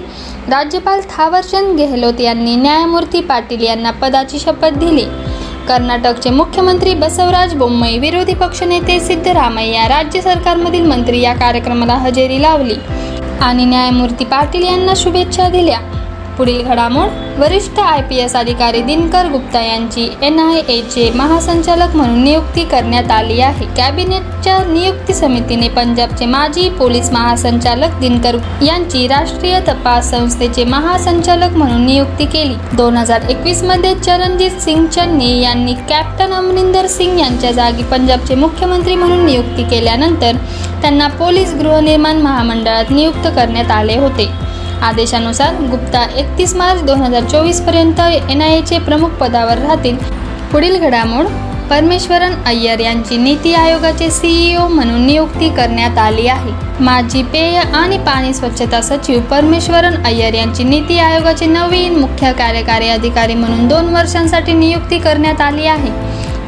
राज्यपाल थावरचंद गेहलोत यांनी न्यायमूर्ती पाटील यांना पदाची शपथ दिली. कर्नाटकचे मुख्यमंत्री बसवराज बोम्मई विरोधी पक्षनेते सिद्धरामय्या राज्य सरकारमधील मंत्री या कार्यक्रमाला हजेरी लावली. आणि न्यायमूर्ती पाटील यांना शुभेच्छा दिल्या. पुढील घडामोड वरिष्ठ आय पी एस अधिकारी दिनकर गुप्ता यांची एन आय एचे महासंचालक म्हणून नियुक्ती करण्यात आली आहे. कॅबिनेटच्या नियुक्ती समितीने पंजाबचे माजी पोलीस महासंचालक दिनकर यांची राष्ट्रीय तपास संस्थेचे महासंचालक म्हणून नियुक्ती केली. दोन हजार एकवीसमध्ये चरणजीत सिंग चन्नी यांनी कॅप्टन अमरिंदर सिंग यांच्या जागी पंजाबचे मुख्यमंत्री म्हणून नियुक्ती केल्यानंतर त्यांना पोलीस गृहनिर्माण महामंडळात नियुक्त करण्यात आले होते. आदेशानुसार गुप्ता एकतीस मार्च दोन हजार चोवीसपर्यंत एन आय एचे प्रमुख पदावर राहतील. पुढील घडामोड परमेश्वरन अय्यर यांची नीती आयोगाचे सीईओ म्हणून नियुक्ती करण्यात आली आहे. माजी पेय आणि पाणी स्वच्छता सचिव परमेश्वरन अय्यर यांची नीती आयोगाचे नवीन मुख्य कार्यकारी अधिकारी म्हणून दोन वर्षांसाठी नियुक्ती करण्यात आली आहे.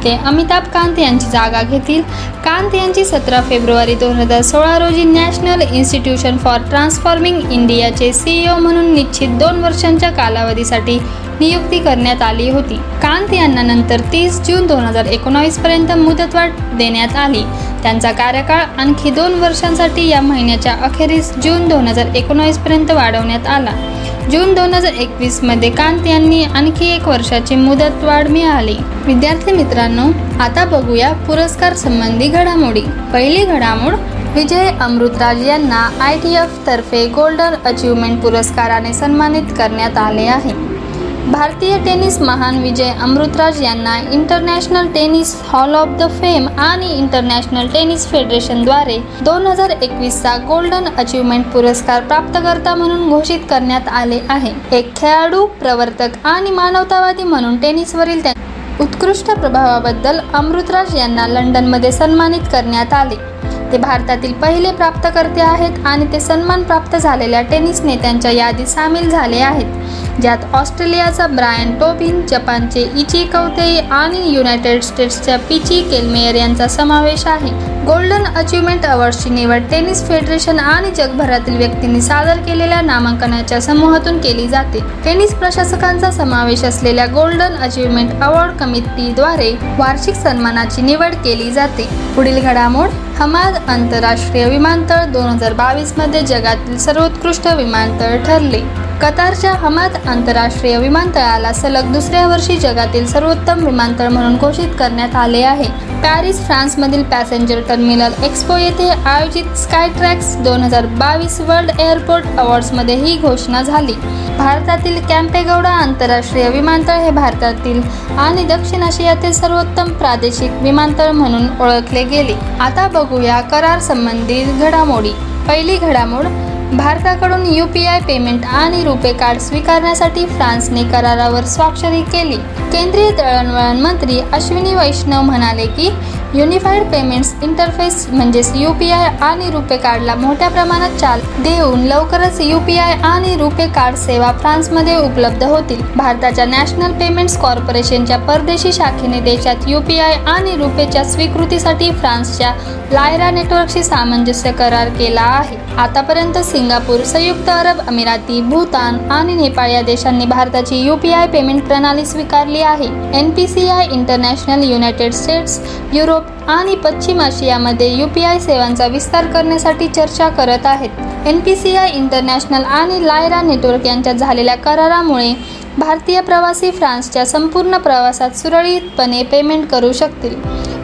ते अमिताभ कांत यांची जागा घेतील. कांत यांची सतरा फेब्रुवारी दोन हजार सोळा रोजी नॅशनल इन्स्टिट्यूशन फॉर ट्रान्सफॉर्मिंग इंडियाचे सीईओ म्हणून निश्चित दोन वर्षांच्या कालावधीसाठी नियुक्ती करण्यात आली होती. कांत यांना नंतर तीस जून दोन हजार एकोणावीस पर्यंत मुदतवाढ देण्यात आली. त्यांचा कार्यकाळ आणखी दोन वर्षांसाठी या महिन्याच्या अखेरीस जून दोन हजार एकोणावीस पर्यंत वाढवण्यात आला. जून दोन हजार एकवीसमध्ये कांत यांनी आणखी एक वर्षाची मुदतवाढ मिळाली. विद्यार्थी मित्रांनो आता बघूया पुरस्कार संबंधी घडामोडी. पहिली घडामोड विजय अमृतराज यांना आय टी एफ तर्फे गोल्डन अचीवमेंट पुरस्काराने सन्मानित करण्यात आले आहे. भारतीय टेनिस महान विजय अमृतराज यांना International Tennis Hall of the Fame आणि इंटरनॅशनल टेनिस फेडरेशनद्वारे दोन हजार एकवीसचा गोल्डन अचीवमेंट पुरस्कार प्राप्तकर्ता म्हणून घोषित करण्यात आले आहे. एक खेळाडू प्रवर्तक आणि मानवतावादी म्हणून टेनिसवरील त्या उत्कृष्ट प्रभावाबद्दल अमृतराज यांना लंडनमध्ये सन्मानित करण्यात आले. ते भारतातील पहिले प्राप्तकर्ते आहेत आणि ते सन्मान प्राप्त झालेल्या टेनिस नेत्यांच्या यादीत सामील झाले आहेत. ज्यात ऑस्ट्रेलियाचा ब्रायन टोबिन जपानचे इची कौतेई आणि युनायटेड स्टेट्सच्या पिची केलमेयर यांचा समावेश आहे. गोल्डन अचिव्हमेंट अवॉर्डची निवड टेनिस फेडरेशन आणि जगभरातील व्यक्तींनी सादर केलेल्या नामांकनाच्या समूहातून केली जाते. टेनिस प्रशासकांचा समावेश असलेल्या गोल्डन अचिव्हमेंट अवॉर्ड कमिटीद्वारे वार्षिक सन्मानाची निवड केली जाते. पुढील घडामोड हमाद आंतरराष्ट्रीय विमानतळ दोन हजार बावीसमध्ये जगातील सर्वोत्कृष्ट विमानतळ ठरले. कतारच्या हमाद आंतरराष्ट्रीय विमानतळाला सलग दुसऱ्या वर्षी जगातील सर्वोत्तम विमानतळ म्हणून घोषित करण्यात आले आहे. पॅरिस फ्रान्समधील पॅसेंजर टर्मिनल एक्सपो येथे आयोजित स्काय ट्रॅक्स दोन हजार बावीस वर्ल्ड एअरपोर्ट अवॉर्ड्समध्ये ही घोषणा झाली. भारतातील कॅम्पेगौडा आंतरराष्ट्रीय विमानतळ हे भारतातील आणि दक्षिण आशियातील सर्वोत्तम प्रादेशिक विमानतळ म्हणून ओळखले गेले. आता बघूया करार संबंधित घडामोडी. पहिली घडामोड भारताकडून यू पी आय पेमेंट आणि रुपे कार्ड स्वीकारण्यासाठी फ्रान्सने करारावर स्वाक्षरी केली. केंद्रीय दळणवळण मंत्री अश्विनी वैष्णव म्हणाले की युनिफाईड पेमेंट्स इंटरफेस म्हणजेच यू पी आय आणि रुपे कार्डला मोठ्या प्रमाणात चाल देऊन लवकरच यू पी आय आणि रुपे कार्ड सेवा फ्रान्समध्ये उपलब्ध होतील. भारताच्या नॅशनल पेमेंट्स कॉर्पोरेशनच्या परदेशी शाखेने देशात यू पी आय आणि रुपेच्या स्वीकृतीसाठी फ्रान्सच्या लायरा नेटवर्कशी सामंजस्य करार केला आहे. आतापर्यंत सिंगापूर संयुक्त अरब अमिराती भूतान आणि नेपाळ या देशांनी भारताची यू पी आय पेमेंट प्रणाली स्वीकारली आहे. N P C I international United States Europe आणि पश्चिम आशियामध्ये यू पी आय सेवांचा विस्तार करण्यासाठी चर्चा करत आहेत. N P C I international आणि लायरा नेटवर्क यांच्यात झालेल्या करारामुळे भारतीय प्रवासी फ्रान्सच्या संपूर्ण प्रवासात सुरळीतपणे पेमेंट करू शकतील.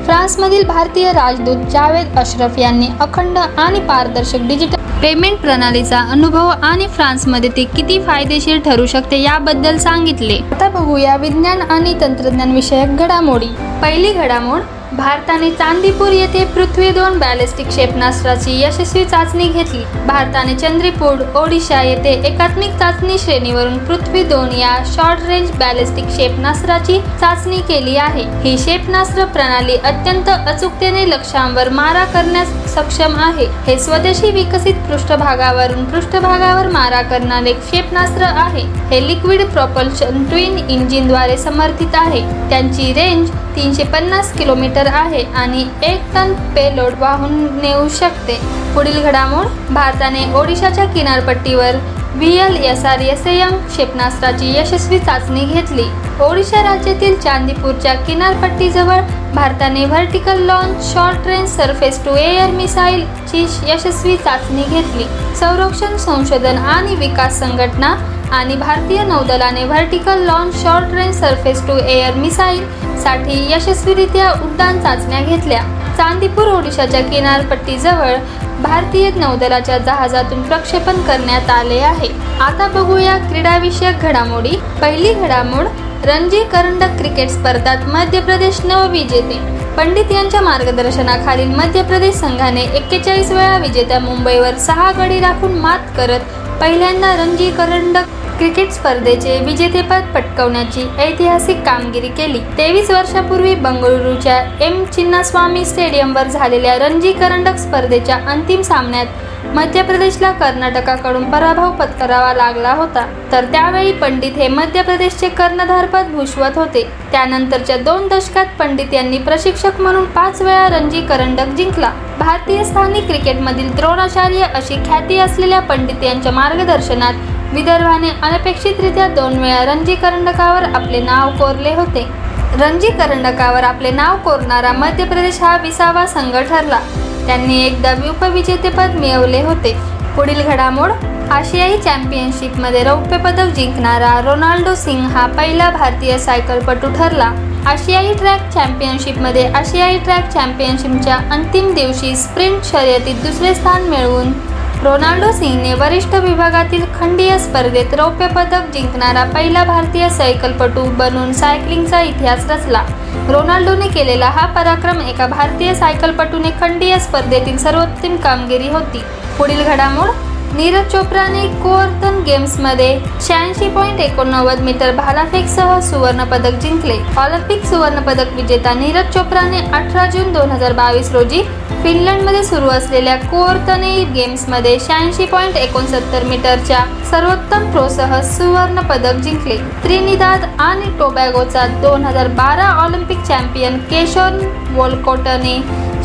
फ्रान्समधील भारतीय राजदूत जावेद अशरफ यांनी अखंड आणि पारदर्शक डिजिटल पेमेंट प्रणालीचा अनुभव आणि फ्रान्समध्ये ते किती फायदेशीर ठरू शकते याबद्दल सांगितले. आता बघूया विज्ञान आणि तंत्रज्ञान विषयक घडामोडी. पहिली घडामोड भारताने चांदीपूर येथे पृथ्वी दोन बॅलिस्टिक क्षेपणास्त्राची यशस्वी चाचणी घेतली. भारताने चंद्रीपूर ओडिशा येथे एकात्मिक चाचणी श्रेणीवरून पृथ्वी दोन या शॉर्ट रेंज बॅलिस्टिक क्षेपणास्त्राची चाचणी केली आहे. ही क्षेपणास्त्र प्रणाली अत्यंत अचूकतेने लक्ष्यांवर मारा करण्यास सक्षम आहे. हे स्वदेशी विकसित पृष्ठभागावरून पृष्ठभागावर मारा करणारे क्षेपणास्त्र आहे. हे लिक्विड प्रॉपल्शन ट्विन इंजिनद्वारे समर्थित आहे. त्यांची रेंज तीनशे पन्नास किलोमीटर आहे आणि एक टन पेलोड वाहून नेऊ शकते. पुढील घडामोड भारताने ओडिशाच्या किनारपट्टीवर. V L S R S M क्षेपणास्त्राची यशस्वी चाचणी घेतली. ओडिशा राज्यातील चांदीपूरच्या किनारपट्टीजवळ भारताने vertical launch short range surface to air मिसाईलची यशस्वी चाचणी घेतली. संरक्षण संशोधन आणि विकास संघटना आणि भारतीय नौदलाने vertical launch short range surface to air missile साठी यशस्वीरित्या उड्डाण चाचण्या घेतल्या. चांदीपूर ओडिशाच्या किनारपट्टीजवळ भारतीय नौदलाच्या जहाजातून प्रक्षेपण करण्यात आले आहे. आता बघूया क्रीडाविषयक घडामोडी. पहिली घडामोड रणजी करंडक क्रिकेट स्पर्धात मध्य प्रदेश नवविजेते. पंडित यांच्या मार्गदर्शनाखालील मध्य प्रदेश संघाने एक्केचाळीस वेळा विजेत्या मुंबईवर सहा गडी राखून मात करत पहिल्यांदा रणजी करंडक क्रिकेट स्पर्धेचे विजेतेपद पटकवण्याची ऐतिहासिक कामगिरी केली. तेवीस वर्षापूर्वी बंगळुरूच्या एम चिन्नास्वामी स्टेडियमवर झालेल्या रणजी करंडक स्पर्धेच्या अंतिम सामन्यात मध्य प्रदेशला कर्नाटकाकडून पराभव पत्करावा लागला होता. तर त्यावेळी पंडित हे मध्य प्रदेशचे कर्णधारपद भूषवत होते. त्यानंतरच्या दोन दशकात पंडित यांनी प्रशिक्षक म्हणून पाच वेळा रणजी करंडक जिंकला. भारतीय स्थानिक क्रिकेटमधील द्रोणाचार्य अशी ख्याती असलेल्या पंडित यांच्या मार्गदर्शनात विदर्भाने अनपेक्षितरित्या दोन वेळा रणजी करंडकावर आपले नाव कोरले होते. रणजी करंडकावर आपले नाव कोरणारा मध्य प्रदेश हा विसावा संघ ठरला. त्यांनी एकदा उपविजेतेपद मिळवले होते. पुढील घडामोड आशियाई चॅम्पियनशिपमध्ये रौप्य पदक जिंकणारा रोनाल्डो सिंग हा पहिला भारतीय सायकलपटू ठरला. आशियाई ट्रॅक चॅम्पियनशिपमध्ये आशियाई ट्रॅक चॅम्पियनशिपच्या अंतिम दिवशी स्प्रिंट शर्यतीत दुसरे स्थान मिळवून रोनाल्डो सिंगने वरिष्ठ विभागातील खंडीय स्पर्धेत रौप्य पदक जिंकणारा पहिला भारतीय सायकलपटू बनून सायकलिंगचा इतिहास रचला. रोनाल्डोने केलेला हा पराक्रम एका भारतीय सायकलपटूने खंडीय स्पर्धेतील सर्वोत्तम कामगिरी होती. पुढील घडामोड? नीरज चोप्राने कोअर्थन गेम्समध्ये शहाऐंशी पॉईंट एकोणनव्वद मीटर भालाफेकसह सुवर्णपदक जिंकले. ऑलिम्पिक सुवर्णपदक विजेता नीरज चोप्राने अठरा जून दोन हजार बावीस रोजी फिनलंडमध्ये सुरू असलेल्या कोअर्थने गेम्समध्ये शहाऐंशी पॉईंट एकोणसत्तर मीटरच्या सर्वोत्तम थ्रोसह सुवर्णपदक जिंकले. त्रिनिदाद आणि टोबॅगोचा दोन हजार बारा ऑलिम्पिक चॅम्पियन केशोर वोलकोटने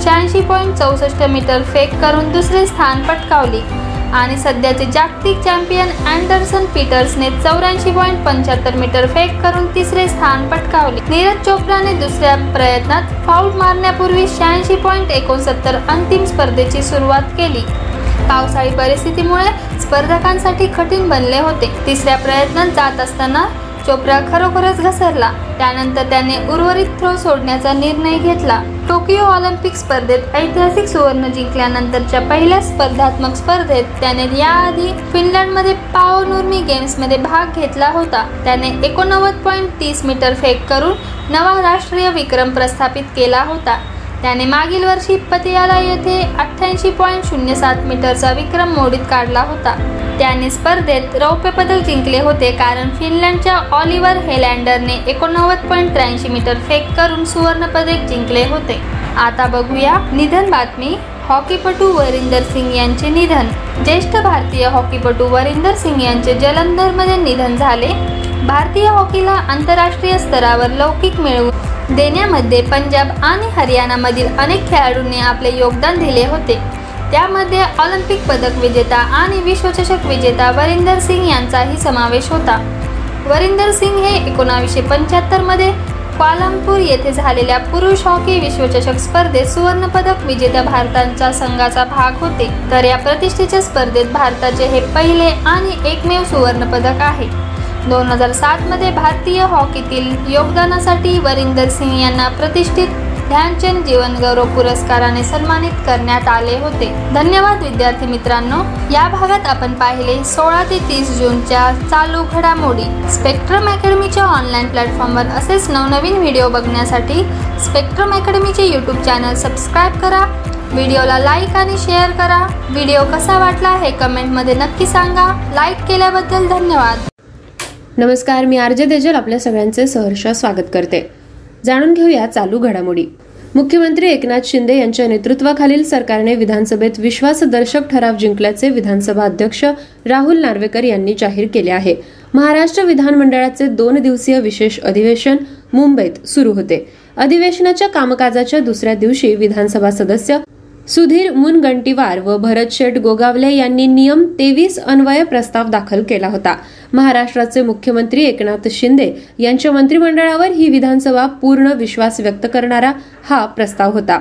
शहाऐंशी पॉईंट चौसष्ट मीटर फेक करून दुसरे स्थान पटकावले. आणि सध्याचे जागतिक चॅम्पियन अँडरसन पीटर्सने चौऱ्याऐंशी पॉईंट पंच्याहत्तर मीटर फेक करून तिसरे स्थान पटकावले. नीरज चोप्राने दुसऱ्या प्रयत्नात फाऊल मारण्यापूर्वी शहाऐंशी पॉईंट एकोणसत्तर अंतिम स्पर्धेची सुरुवात केली. पावसाळी परिस्थितीमुळे स्पर्धकांसाठी कठीण बनले होते. तिसऱ्या प्रयत्नात जात असताना चोप्रा खरोखरच घसरला. त्यानंतर त्याने उर्वरित थ्रो सोडण्याचा निर्णय घेतला. टोकियो ऑलिम्पिक स्पर्धेत ऐतिहासिक सुवर्ण जिंकल्यानंतरच्या पहिल्या स्पर्धात्मक स्पर्धेत त्याने याआधी फिनलंडमध्ये पावनुर्मी गेम्समध्ये भाग घेतला होता. त्याने एकोणनव्वद पॉईंट तीस मीटर फेक करून नवा राष्ट्रीय विक्रम प्रस्थापित केला होता. त्याने मागील वर्षी पतियाला येथे अठ्ठ्याऐंशी पॉईंट शून्य सात मीटरचा विक्रम मोडीत काढला होता. त्याने स्पर्धेत रौप्य पदक जिंकले होते कारण फिनलँडच्या ऑलिव्हर हेलँडरने एकोणनव्वद पॉईंट त्र्याऐंशी मीटर फेक करून सुवर्ण पदक जिंकले होते. आता बघूया निधन बातमी. हॉकीपटू वरिंदर सिंग यांचे निधन. ज्येष्ठ भारतीय हॉकीपटू वरिंदर सिंग यांचे जलंधरमध्ये निधन झाले. भारतीय हॉकीला आंतरराष्ट्रीय स्तरावर लौकिक मिळवून देण्यामध्ये पंजाब आणि हरियाणामधील अनेक खेळाडूंनी आपले योगदान दिले होते. त्यामध्ये ऑलिम्पिक पदक विजेता आणि विश्वचषक विजेता वरिंदर सिंग यांचाही समावेश होता. वरिंदर सिंग हे एकोणावीसशे पंच्याहत्तरमध्ये क्वालमपूर येथे झालेल्या पुरुष हॉकी विश्वचषक स्पर्धेत सुवर्णपदक विजेत्या भारताच्या संघाचा भाग होते. तर या प्रतिष्ठेच्या स्पर्धेत भारताचे हे पहिले आणि एकमेव सुवर्णपदक आहे. दोन हजार सातमध्ये भारतीय हॉकीतील योगदानासाठी वरिंदर सिंग यांना प्रतिष्ठित ध्यानचंद जीवनगौरव पुरस्काराने सन्मानित करण्यात आले होते. धन्यवाद विद्यार्थी मित्रांनो. या भागात आपण पाहिले सोळा ते तीस जूनच्या चालू घडामोडी. स्पेक्ट्रम अकॅडमीच्या ऑनलाईन प्लॅटफॉर्मवर असेच नवनवीन व्हिडिओ बघण्यासाठी स्पेक्ट्रम अकॅडमीचे यूट्यूब चॅनल सबस्क्राईब करा. व्हिडिओला लाईक आणि शेअर करा. व्हिडिओ कसा वाटला हे कमेंटमध्ये नक्की सांगा. लाईक केल्याबद्दल धन्यवाद. नमस्कार मी आरजे तेजल आपल्या सगळ्यांचे सहर्ष स्वागत करते. जाणून घेऊया चालू घडामोडी. मुख्यमंत्री एकनाथ शिंदे यांच्या नेतृत्वाखालील सरकारने विधानसभेत विश्वासदर्शक ठराव जिंकल्याचे विधानसभा अध्यक्ष राहुल नार्वेकर यांनी जाहीर केले आहे. महाराष्ट्र विधानमंडळाचे दोन दिवसीय विशेष अधिवेशन मुंबईत सुरू होते. अधिवेशनाच्या कामकाजाच्या दुसऱ्या दिवशी विधानसभा सदस्य सुधीर मुनगंटीवार व भरत शेठ गोगावले यांनी नियम तेवीस अन्वय प्रस्ताव दाखल केला होता. महाराष्ट्राचे मुख्यमंत्री एकनाथ शिंदे यांच्या मंत्रिमंडळावर ही विधानसभा पूर्ण विश्वास व्यक्त करणारा हा प्रस्ताव होता.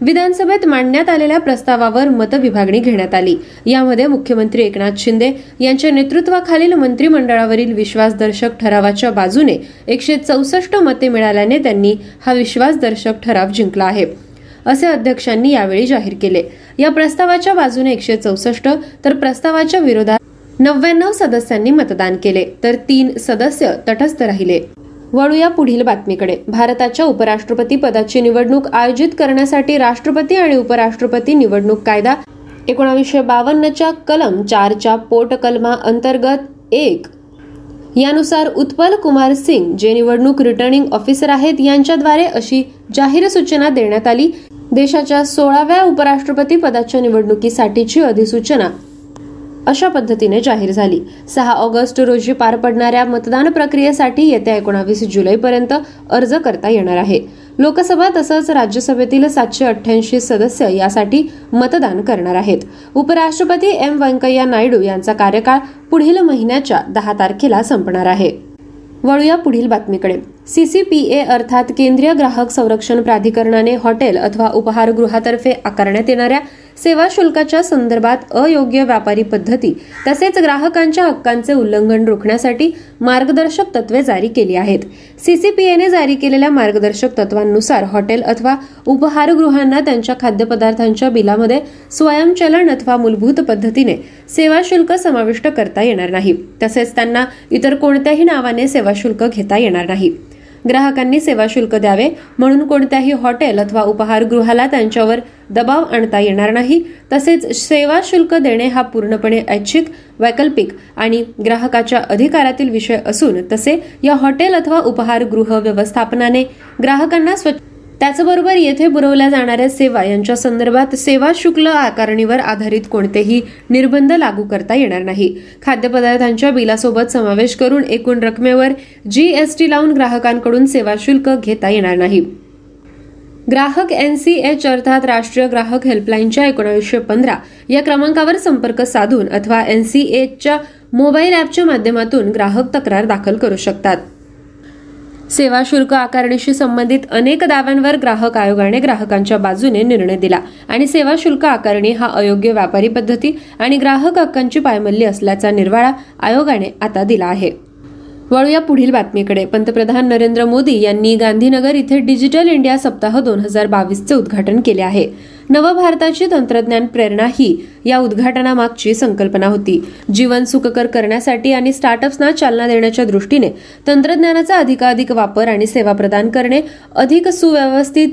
विधानसभेत मांडण्यात आलेल्या प्रस्तावावर मतविभागणी घेण्यात आली. यामध्ये मुख्यमंत्री एकनाथ शिंदे यांच्या नेतृत्वाखालील मंत्रिमंडळावरील विश्वासदर्शक ठरावाच्या बाजूने एकशे चौसष्ट मते मिळाल्याने त्यांनी हा विश्वासदर्शक ठराव जिंकला आहे. असे अध्यक्षांनी यावेळी जाहीर केले. या प्रस्तावाच्या बाजूने एकशे चौसष्ट तर प्रस्तावाच्या विरोधात नव्याण्णव सदस्यांनी मतदान केले तर तीन सदस्य तटस्थ राहिले. वळूया पुढील बातमीकडे. भारताच्या उपराष्ट्रपती पदाची निवडणूक आयोजित करण्यासाठी राष्ट्रपती आणि उपराष्ट्रपती निवडणूक कायदा एकोणावीसशे बावन्नच्या कलम चारच्या पोटकलमा अंतर्गत एक यानुसार उत्पल कुमार सिंग जे निवडणूक रिटर्निंग ऑफिसर आहेत यांच्याद्वारे अशी जाहीर सूचना देण्यात आली. देशाच्या सोळाव्या उपराष्ट्रपती पदाच्या निवडणुकीसाठीची अधिसूचना अशा पद्धतीने जाहीर झाली. सहा ऑगस्ट रोजी पार पडणाऱ्या मतदान प्रक्रियेसाठी येत्या एकोणावीस जुलैपर्यंत अर्ज करता येणार आहे. लोकसभा तसंच राज्यसभेतील सातशे अठ्ठ्याऐंशी सदस्य यासाठी मतदान करणार आहेत. उपराष्ट्रपती एम व्यंकय्या नायडू यांचा कार्यकाळ पुढील महिन्याच्या दहा तारखेला संपणार आहे. वळूया पुढील बातमीकडे. सीसीपीए अर्थात केंद्रीय ग्राहक संरक्षण प्राधिकरणाने हॉटेल अथवा उपहारगृहातर्फे आकारण्यात येणाऱ्या सेवा शुल्काच्या संदर्भात अयोग्य व्यापारी पद्धती तसेच ग्राहकांच्या हक्कांचे उल्लंघन रोखण्यासाठी मार्गदर्शक तत्वे जारी केली आहेत. सीसीपीएने जारी केलेल्या मार्गदर्शक तत्वांनुसार हॉटेल अथवा उपहारगृहांना त्यांच्या खाद्यपदार्थांच्या बिलामध्ये स्वयंचलन अथवा मूलभूत पद्धतीने सेवा शुल्क समाविष्ट करता येणार नाही. तसेच त्यांना इतर कोणत्याही नावाने सेवा शुल्क घेता येणार नाही. ग्राहकांनी सेवा शुल्क द्यावे म्हणून कोणत्याही हॉटेल अथवा उपहारगृहाला त्यांच्यावर दबाव आणता येणार नाही. तसेच सेवा शुल्क देणे हा पूर्णपणे ऐच्छिक वैकल्पिक आणि ग्राहकाच्या अधिकारातील विषय असून तसे या हॉटेल अथवा उपहारगृह व्यवस्थापनाने ग्राहकांना स्वच्छ त्याचबरोबर येथे पुरवल्या जाणाऱ्या सेवा यांच्या संदर्भात सेवा शुल्क आकारणीवर आधारित कोणतेही निर्बंध लागू करता येणार नाही. खाद्यपदार्थांच्या बिलासोबत समावेश करून एकूण रकमेवर जीएसटी लावून ग्राहकांकडून सेवा शुल्क घेता येणार नाही. ग्राहक एन सी एच अर्थात राष्ट्रीय ग्राहक हेल्पलाईनच्या एकोणावीसशे पंधरा या क्रमांकावर संपर्क साधून अथवा एन सी एचच्या मोबाईल ॲपच्या माध्यमातून ग्राहक तक्रार दाखल करू शकतात. सेवा शुल्क आकारणीशी संबंधित अनेक दाव्यांवर ग्राहक आयोगाने ग्राहकांच्या बाजूने निर्णय दिला. आणि सेवा शुल्क आकारणी हा अयोग्य व्यापारी पद्धती आणि ग्राहक हक्कांची पायमल्ली असल्याचा निर्वाळा आयोगाने आता दिला आहे. वळूया पुढील बातमीकडे. पंतप्रधान नरेंद्र मोदी यांनी गांधीनगर इथे डिजिटल इंडिया सप्ताह दोन हजार बावीसचे उद्घाटन केले आहे. नवभारताची तंत्रज्ञान प्रेरणा ही या उद्घाटनामागची संकल्पना होती. जीवन सुखकर करण्यासाठी आणि स्टार्टअप्सना चालना देण्याच्या दृष्टीने तंत्रज्ञानाचा अधिकाधिक वापर आणि सेवा प्रदान करणे अधिक सुव्यवस्थित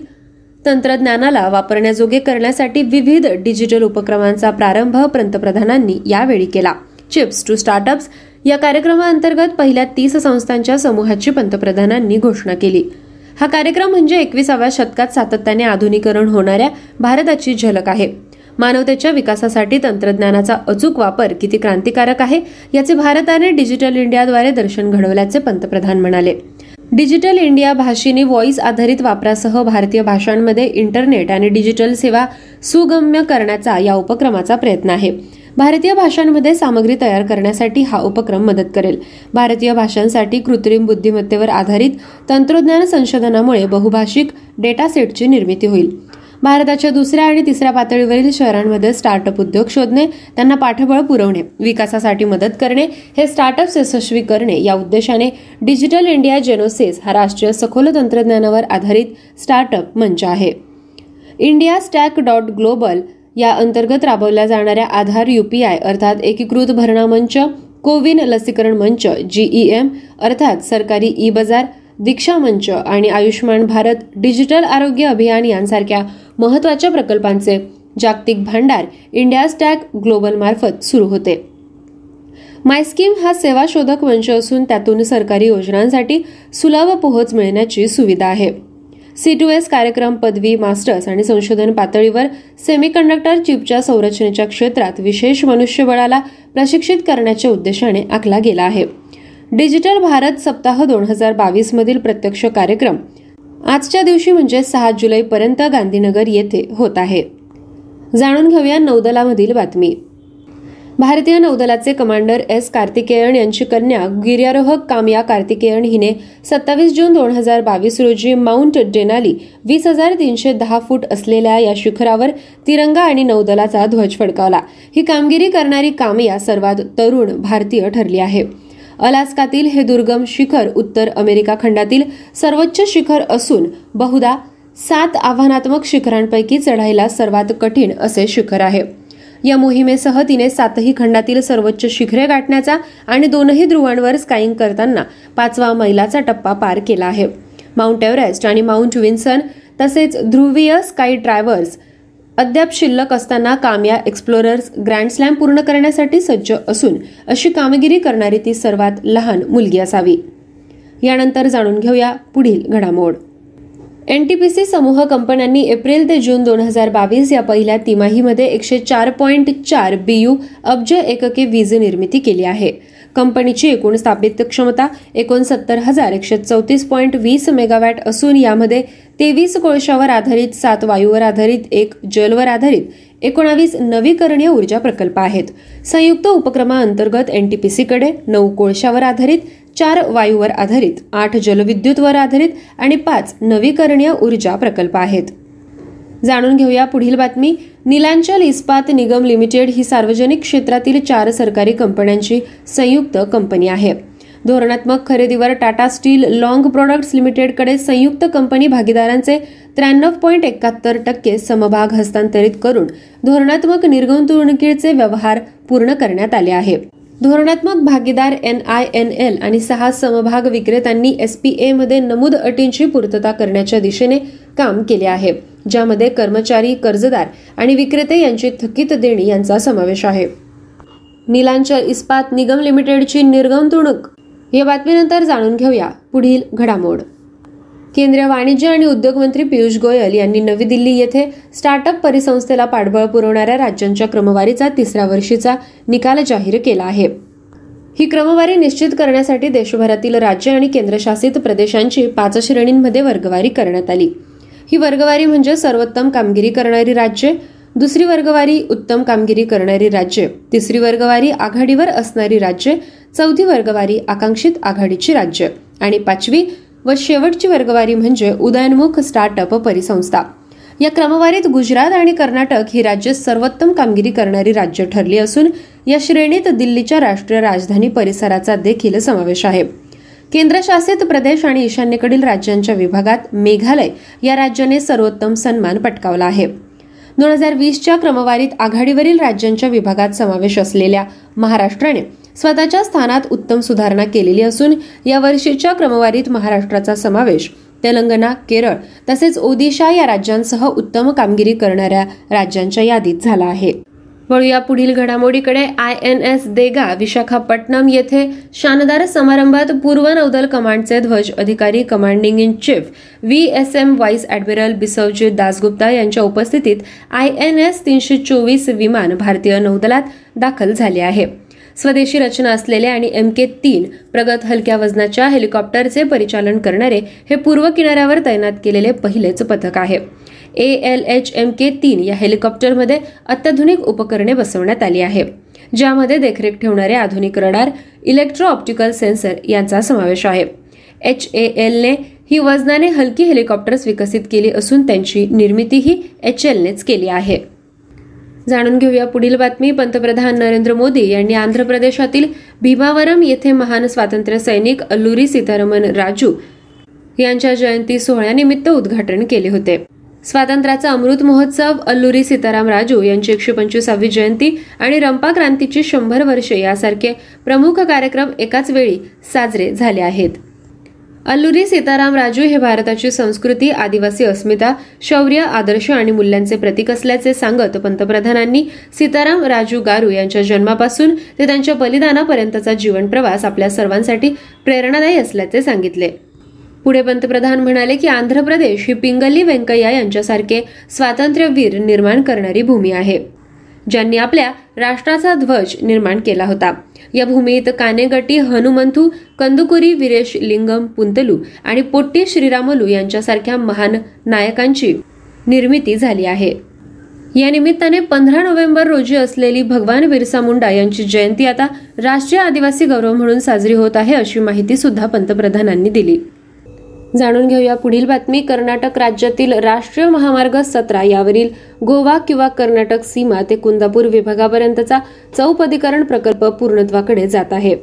तंत्रज्ञानाला वापरण्याजोगे करण्यासाठी विविध डिजिटल उपक्रमांचा प्रारंभ पंतप्रधानांनी यावेळी केला. चिप्स टू स्टार्टअप्स या कार्यक्रमाअंतर्गत पहिल्या तीस संस्थांच्या समूहाची पंतप्रधानांनी घोषणा केली. हा कार्यक्रम म्हणजे एकविसाव्या शतकात सातत्याने आधुनिकरण होणाऱ्या भारताची झलक आहे. मानवतेच्या विकासासाठी तंत्रज्ञानाचा अचूक वापर किती क्रांतिकारक आहे याचे भारताने डिजिटल इंडियाद्वारे दर्शन घडवल्याचे पंतप्रधान म्हणाले. डिजिटल इंडिया भाषेने व्हॉइस आधारित वापरासह भारतीय भाषांमध्ये इंटरनेट आणि डिजिटल सेवा सुगम्य करण्याचा या उपक्रमाचा प्रयत्न आहे. भारतीय भाषांमध्ये सामग्री तयार करण्यासाठी हा उपक्रम मदत करेल. भारतीय भाषांसाठी कृत्रिम बुद्धिमत्तेवर आधारित तंत्रज्ञान संशोधनामुळे बहुभाषिक डेटा सेटची निर्मिती होईल. भारताच्या दुसऱ्या आणि तिसऱ्या पातळीवरील शहरांमध्ये स्टार्टअप उद्योग शोधणे त्यांना पाठबळ पुरवणे विकासासाठी मदत करणे हे स्टार्टअप्स यशस्वी करणे या उद्देशाने डिजिटल इंडिया जेनोसिस हा राष्ट्रीय सखोल तंत्रज्ञानावर आधारित स्टार्टअप मंच आहे. इंडिया स्टॅक डॉट ग्लोबल या अंतर्गत राबवल्या जाणाऱ्या आधार युपीआय अर्थात एकीकृत भरणा मंच कोविन लसीकरण मंच जीईएम अर्थात सरकारी ई बाजार दीक्षा मंच आणि आयुष्मान भारत डिजिटल आरोग्य अभियान यांसारख्या महत्त्वाच्या प्रकल्पांचे जागतिक भांडार इंडिया स्टॅक ग्लोबल मार्फत सुरू होते. मायस्कीम हा सेवा शोधक मंच असून त्यातून सरकारी योजनांसाठी सुलभ पोहोच मिळण्याची सुविधा आहे. सी टू एस कार्यक्रम पदवी मास्टर्स आणि संशोधन पातळीवर सेमीकंडक्टर चिपच्या संरचनेच्या क्षेत्रात विशेष मनुष्यबळाला प्रशिक्षित करण्याच्या उद्देशाने आखला गेला आहे. डिजिटल भारत सप्ताह दोन हजार बावीस मधील प्रत्यक्ष कार्यक्रम आजच्या दिवशी म्हणजे सहा जुलैपर्यंत गांधीनगर येथे होत आहे. जाणून घेऊया नौदलामधील बातमी. भारतीय नौदलाचे कमांडर एस कार्तिकेयन यांची कन्या गिर्यारोहक कामया कार्तिकेयन हिने सत्तावीस जून दोन हजार बावीस रोजी माउंट डेनाली वीस हजार तीनशे दहा फूट असलेल्या या शिखरावर तिरंगा आणि नौदलाचा ध्वज फडकावला. ही कामगिरी करणारी कामया सर्वात तरुण भारतीय ठरली आहे. अलास्कातील हे दुर्गम शिखर उत्तर अमेरिका खंडातील सर्वोच्च शिखर असून बहुधा सात आव्हानात्मक शिखरांपैकी चढायला सर्वात कठीण असे शिखर आहे. या मोहिमेसह तिने सातही खंडातील सर्वोच्च शिखरे गाठण्याचा आणि दोनही ध्रुवांवर स्काईंग करताना पाचवा मैलाचा टप्पा पार केला आहे. माउंट एव्हरेस्ट आणि माउंट विन्सन तसेच ध्रुवीय स्काय ड्रायव्हर्स अद्याप शिल्लक असताना कामया एक्सप्लोरर्स ग्रँड स्लॅम पूर्ण करण्यासाठी सज्ज असून अशी कामगिरी करणारी ती सर्वात लहान मुलगी असावी. यानंतर जाणून घेऊया पुढील घडामोड. एन टी पी सी समूह कंपन्यांनी एप्रिल ते जून दोन हजार बावीस या पहिल्या तिमाहीमध्ये एकशे चार पॉईंट चार बीयू अब्ज एकके वीज निर्मिती केली आहे. कंपनीची एकूण स्थापित क्षमता एकोणसत्तर हजार एकशे चौतीस पॉईंट वीस मेगावॅट असून यामध्ये तेवीस कोळशावर आधारित सात वायूवर आधारित एक जलवर आधारित एकोणावीस नवीकरणीय ऊर्जा प्रकल्प आहेत. संयुक्त उपक्रमाअंतर्गत एनटीपीसीकडे नऊ कोळशावर आधारित चार वायूवर आधारित आठ जलविद्युतवर आधारित आणि पाच नवीकरणीय ऊर्जा प्रकल्प आहेत. जाणून घेऊया पुढील बातमी. निलांचल इस्पात निगम लिमिटेड ही सार्वजनिक क्षेत्रातील चार सरकारी कंपन्यांची संयुक्त कंपनी आहे. धोरणात्मक खरेदीवर टाटा स्टील लॉंग प्रोडक्ट्स लिमिटेडकडे संयुक्त कंपनी भागीदारांचे त्र्याण्णव पॉईंट एकाहत्तर टक्के समभाग हस्तांतरित करून धोरणात्मक निर्गुंतवणुकीचे व्यवहार पूर्ण करण्यात आले आहे. धोरणात्मक भागीदार एन आय एन एल आणि सहा समभाग विक्रेत्यांनी एसपीए मध्ये नमूद अटींची पूर्तता करण्याच्या दिशेने काम केले आहे ज्यामध्ये कर्मचारी कर्जदार आणि विक्रेते यांची थकीत देणी यांचा समावेश आहे. नीलांचल इस्पात निगम लिमिटेडची निर्गुंतवणूक. या बातमीनंतर जाणून घेऊया पुढील घडामोड. केंद्रीय वाणिज्य आणि उद्योग मंत्री पियुष गोयल यांनी नवी दिल्ली येथे स्टार्टअप परिसंस्थेला पाठबळ पुरवणाऱ्या राज्यांच्या क्रमवारीचा तिसऱ्या वर्षीचा निकाल जाहीर केला आहे. ही क्रमवारी निश्चित करण्यासाठी देशभरातील राज्य आणि केंद्रशासित प्रदेशांची पाच श्रेणींमध्ये वर्गवारी करण्यात आली. ही वर्गवारी म्हणजे सर्वोत्तम कामगिरी करणारी राज्ये दुसरी वर्गवारी उत्तम कामगिरी करणारी राज्ये तिसरी वर्गवारी आघाडीवर असणारी राज्ये चौथी वर्गवारी आकांक्षित आघाडीची राज्य आणि पाचवी व शेवटची वर्गवारी म्हणजे उदयनमुख स्टार्टअप परिसंस्था. या क्रमवारीत गुजरात आणि कर्नाटक ही राज्य सर्वोत्तम कामगिरी करणारी राज्य ठरली असून या श्रेणीत दिल्लीच्या राष्ट्रीय राजधानी परिसराचा देखील समावेश आहे. केंद्रशासित प्रदेश आणि ईशान्येकडील राज्यांच्या विभागात मेघालय या राज्याने सर्वोत्तम सन्मान पटकावला आहे. दोन हजार वीसच्या क्रमवारीत आघाडीवरील राज्यांच्या विभागात समावेश असलेल्या महाराष्ट्राने स्वतःच्या स्थानात उत्तम सुधारणा केलेली असून या वर्षीच्या क्रमवारीत महाराष्ट्राचा समावेश तेलंगणा केरळ तसेच ओदिशा या राज्यांसह उत्तम कामगिरी करणाऱ्या राज्यांच्या यादीत झाला आहे. वळूया पुढील घडामोडीकडे. आय एन एस देगा विशाखापट्टणम येथे शानदार समारंभात पूर्व नौदल कमांडचे ध्वज अधिकारी commanding in chief V S M vice admiral Biswajit Dasgupta यांच्या उपस्थितीत आय एन एस तीनशे चोवीस विमान भारतीय नौदलात दाखल झाले आहे. स्वदेशी रचना असलेले आणि एम के तीन प्रगत हलक्या वजनाच्या हेलिकॉप्टरचे परिचालन करणारे हे पूर्व किनाऱ्यावर तैनात केलेले पहिलेच पथक आहे. A L H M K तीन या हेलिकॉप्टरमध्ये अत्याधुनिक उपकरणे बसवण्यात आली आहे ज्यामध्ये देखरेख ठेवणारे आधुनिक रडार इलेक्ट्रो ऑप्टिकल सेन्सर यांचा समावेश आहे. एच ए एलने ही वजनाने हलकी हेलिकॉप्टर्स विकसित केली असून त्यांची निर्मितीही एच एलनेच केली आहे. जाणून घेऊया पुढील बातमी. पंतप्रधान नरेंद्र मोदी यांनी आंध्र प्रदेशातील भीमावरम येथे महान स्वातंत्र्य सैनिक अल्लुरी सीतारमन राजू यांच्या जयंती सोहळ्यानिमित्त उद्घाटन केले होते. स्वातंत्र्याचा अमृत महोत्सव अल्लुरी सीताराम राजू यांची एकशे पंचवीसावी जयंती आणि रंपा क्रांतीची शंभर वर्षे यासारखे प्रमुख कार्यक्रम एकाच वेळी साजरे झाले आहेत. अल्लुरी सीताराम राजू हे भारताची संस्कृती आदिवासी अस्मिता शौर्य आदर्श आणि मूल्यांचे प्रतीक असल्याचे सांगत पंतप्रधानांनी सीताराम राजू गारू यांच्या जन्मापासून ते त्यांच्या बलिदानापर्यंतचा जीवन प्रवास आपल्या सर्वांसाठी प्रेरणादायी असल्याचे सांगितले. पुढे पंतप्रधान म्हणाले की आंध्र प्रदेश ही पिंगली व्यंकय्या यांच्यासारखे स्वातंत्र्यवीर निर्माण करणारी भूमी आहे. ज्यांनी आपल्या राष्ट्राचा ध्वज निर्माण केला होता. या भूमीत कानेगटी हनुमंथू कंदुकुरी विरेश लिंगम पुंतलू आणि पोट्टी श्रीरामलू यांच्यासारख्या महान नायकांची निर्मिती झाली आहे. या निमित्ताने पंधरा नोव्हेंबर रोजी असलेली भगवान बिरसा मुंडा यांची जयंती आता राष्ट्रीय आदिवासी गौरव म्हणून साजरी होत आहे अशी माहिती सुद्धा पंतप्रधानांनी दिली. जाणून घेऊया पुढील बातमी. कर्नाटक राज्यातील राष्ट्रीय महामार्ग सतरा यावरील गोवा किंवा कर्नाटक सीमा ते कुंदापूर विभागापर्यंतचा चौपदीकरण प्रकल्प पूर्णत्वाकडे जात आहे.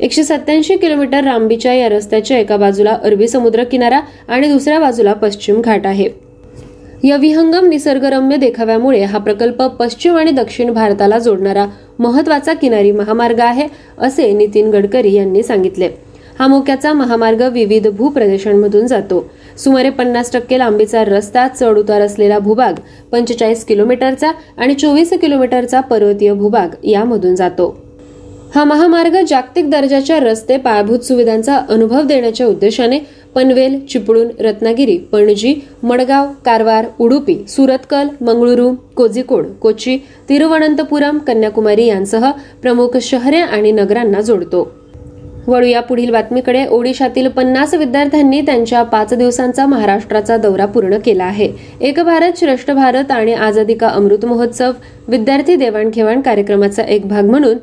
एकशे सत्याऐंशी किलोमीटर लांबीच्या या रस्त्याच्या एका बाजूला अरबी समुद्र किनारा आणि दुसऱ्या बाजूला पश्चिम घाट आहे. या विहंगम निसर्गरम्य देखाव्यामुळे हा प्रकल्प पश्चिम आणि दक्षिण भारताला जोडणारा महत्त्वाचा किनारी महामार्ग आहे असे नितीन गडकरी यांनी सांगितले. हा मोक्याचा महामार्ग विविध भूप्रदेशांमधून जातो. सुमारे पन्नास टक्के लांबीचा रस्ता चढ उतार असलेला भूभाग पंचेचाळीस किलोमीटरचा आणि चोवीस किलोमीटरचा पर्वतीय भूभाग यामधून जातो. हा महामार्ग जागतिक दर्जाच्या रस्ते पायाभूत सुविधांचा अनुभव देण्याच्या उद्देशाने पनवेल चिपळूण रत्नागिरी पणजी मडगाव कारवार उडुपी सुरतकल मंगळुरू कोझिकोड कोची तिरुवनंतपुरम कन्याकुमारी यांसह प्रमुख शहरे आणि नगरांना जोडतो. वळूया पुढील बातमीकडे. ओडिशातील पन्नास विद्यार्थ्यांनी त्यांच्या पाच दिवसांचा महाराष्ट्राचा दौरा पूर्ण केला आहे. एक भारत श्रेष्ठ भारत आणि आझादी का अमृत महोत्सव विद्यार्थी देवाणघेवाण कार्यक्रमाचा एक भाग म्हणून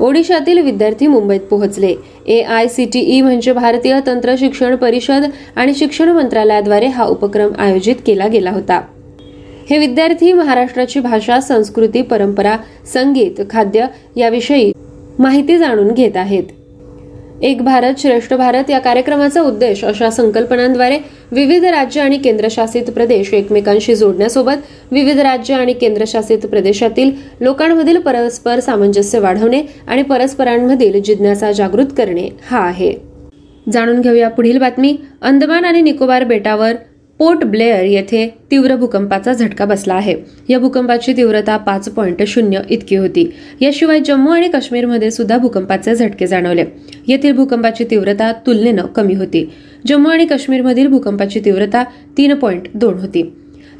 ओडिशातील विद्यार्थी मुंबईत पोहोचले. A I C T E म्हणजे भारतीय तंत्र शिक्षण परिषद आणि शिक्षण मंत्रालयाद्वारे हा उपक्रम आयोजित केला गेला होता. हे विद्यार्थी महाराष्ट्राची भाषा संस्कृती परंपरा संगीत खाद्य याविषयी माहिती जाणून घेत आहेत. एक भारत श्रेष्ठ भारत या कार्यक्रमाचा उद्देश अशा संकल्पनांद्वारे विविध राज्य आणि केंद्रशासित प्रदेश एकमेकांशी जोडण्यासोबत विविध राज्य आणि केंद्रशासित प्रदेशातील लोकांमधील परस्पर सामंजस्य वाढवणे आणि परस्परांमधील जिज्ञासा जागृत करणे हा आहे. जाणून घेऊया पुढील बातमी. अंदमान आणि निकोबार बेटावर पोर्ट ब्लेअर येथे तीव्र भूकंपाचा झटका बसला आहे. या भूकंपाची तीव्रता पाच पॉईंट शून्य इतकी होती. याशिवाय जम्मू आणि काश्मीरमध्ये सुद्धा भूकंपाचे झटके जाणवले. येथील भूकंपाची तीव्रता तुलनेनं कमी होती. जम्मू आणि काश्मीरमधील भूकंपाची तीव्रता तीन पॉईंट दोन होती.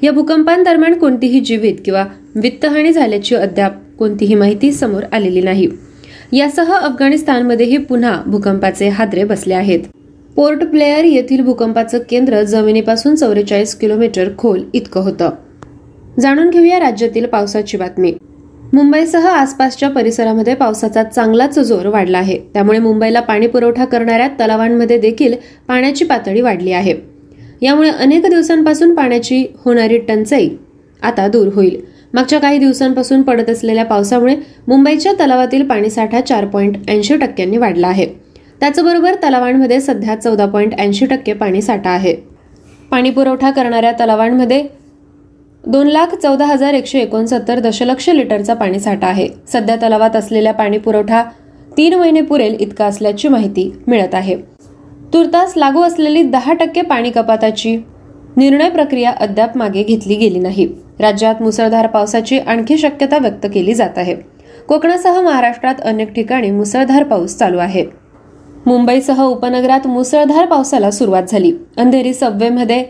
या भूकंपांदरम्यान कोणतीही जीवित किंवा वित्तहानी झाल्याची अद्याप कोणतीही माहिती समोर आलेली नाही. यासह अफगाणिस्तानमध्येही पुन्हा भूकंपाचे हादरे बसले आहेत. पोर्ट ब्लेअर येथील भूकंपाचं केंद्र जमिनीपासून चौवेचाळीस किलोमीटर खोल इतकं होतं. जाणून घेऊया राज्यातील पावसाची बातमी. मुंबईसह आसपासच्या परिसरामध्ये पावसाचा चांगलाच जोर वाढला आहे. त्यामुळे मुंबईला पाणी पुरवठा करणाऱ्या तलावांमध्ये देखील पाण्याची पातळी वाढली आहे. यामुळे अनेक दिवसांपासून पाण्याची होणारी टंचाई आता दूर होईल. मागच्या काही दिवसांपासून पडत असलेल्या पावसामुळे मुंबईच्या तलावातील पाणीसाठा चार पॉईंट ऐंशी टक्क्यांनी वाढला आहे. त्याचबरोबर तलावांमध्ये सध्या चौदा पॉईंट ऐंशी टक्के पाणी साठा आहे. पाणी पुरवठा करणाऱ्या तलावांमध्ये दोन लाख चौदा हजार एकशे एकोणसत्तर दशलक्ष लिटरचा पाणी साठा आहे. सध्या तलावात असलेल्या पाणी पुरवठा तीन महिने पुरेल इतका असल्याची माहिती मिळत आहे. तुर्तास लागू असलेली दहा टक्के पाणी कपाताची निर्णय प्रक्रिया अद्याप मागे घेतली गेली नाही. राज्यात मुसळधार पावसाची आणखी शक्यता व्यक्त केली जात आहे. कोकणासह महाराष्ट्रात अनेक ठिकाणी मुसळधार पाऊस चालू आहे. मुंबईसह उपनगरात मुसळधार पावसाला सुरुवात झाली. अंधेरी सबवेमध्ये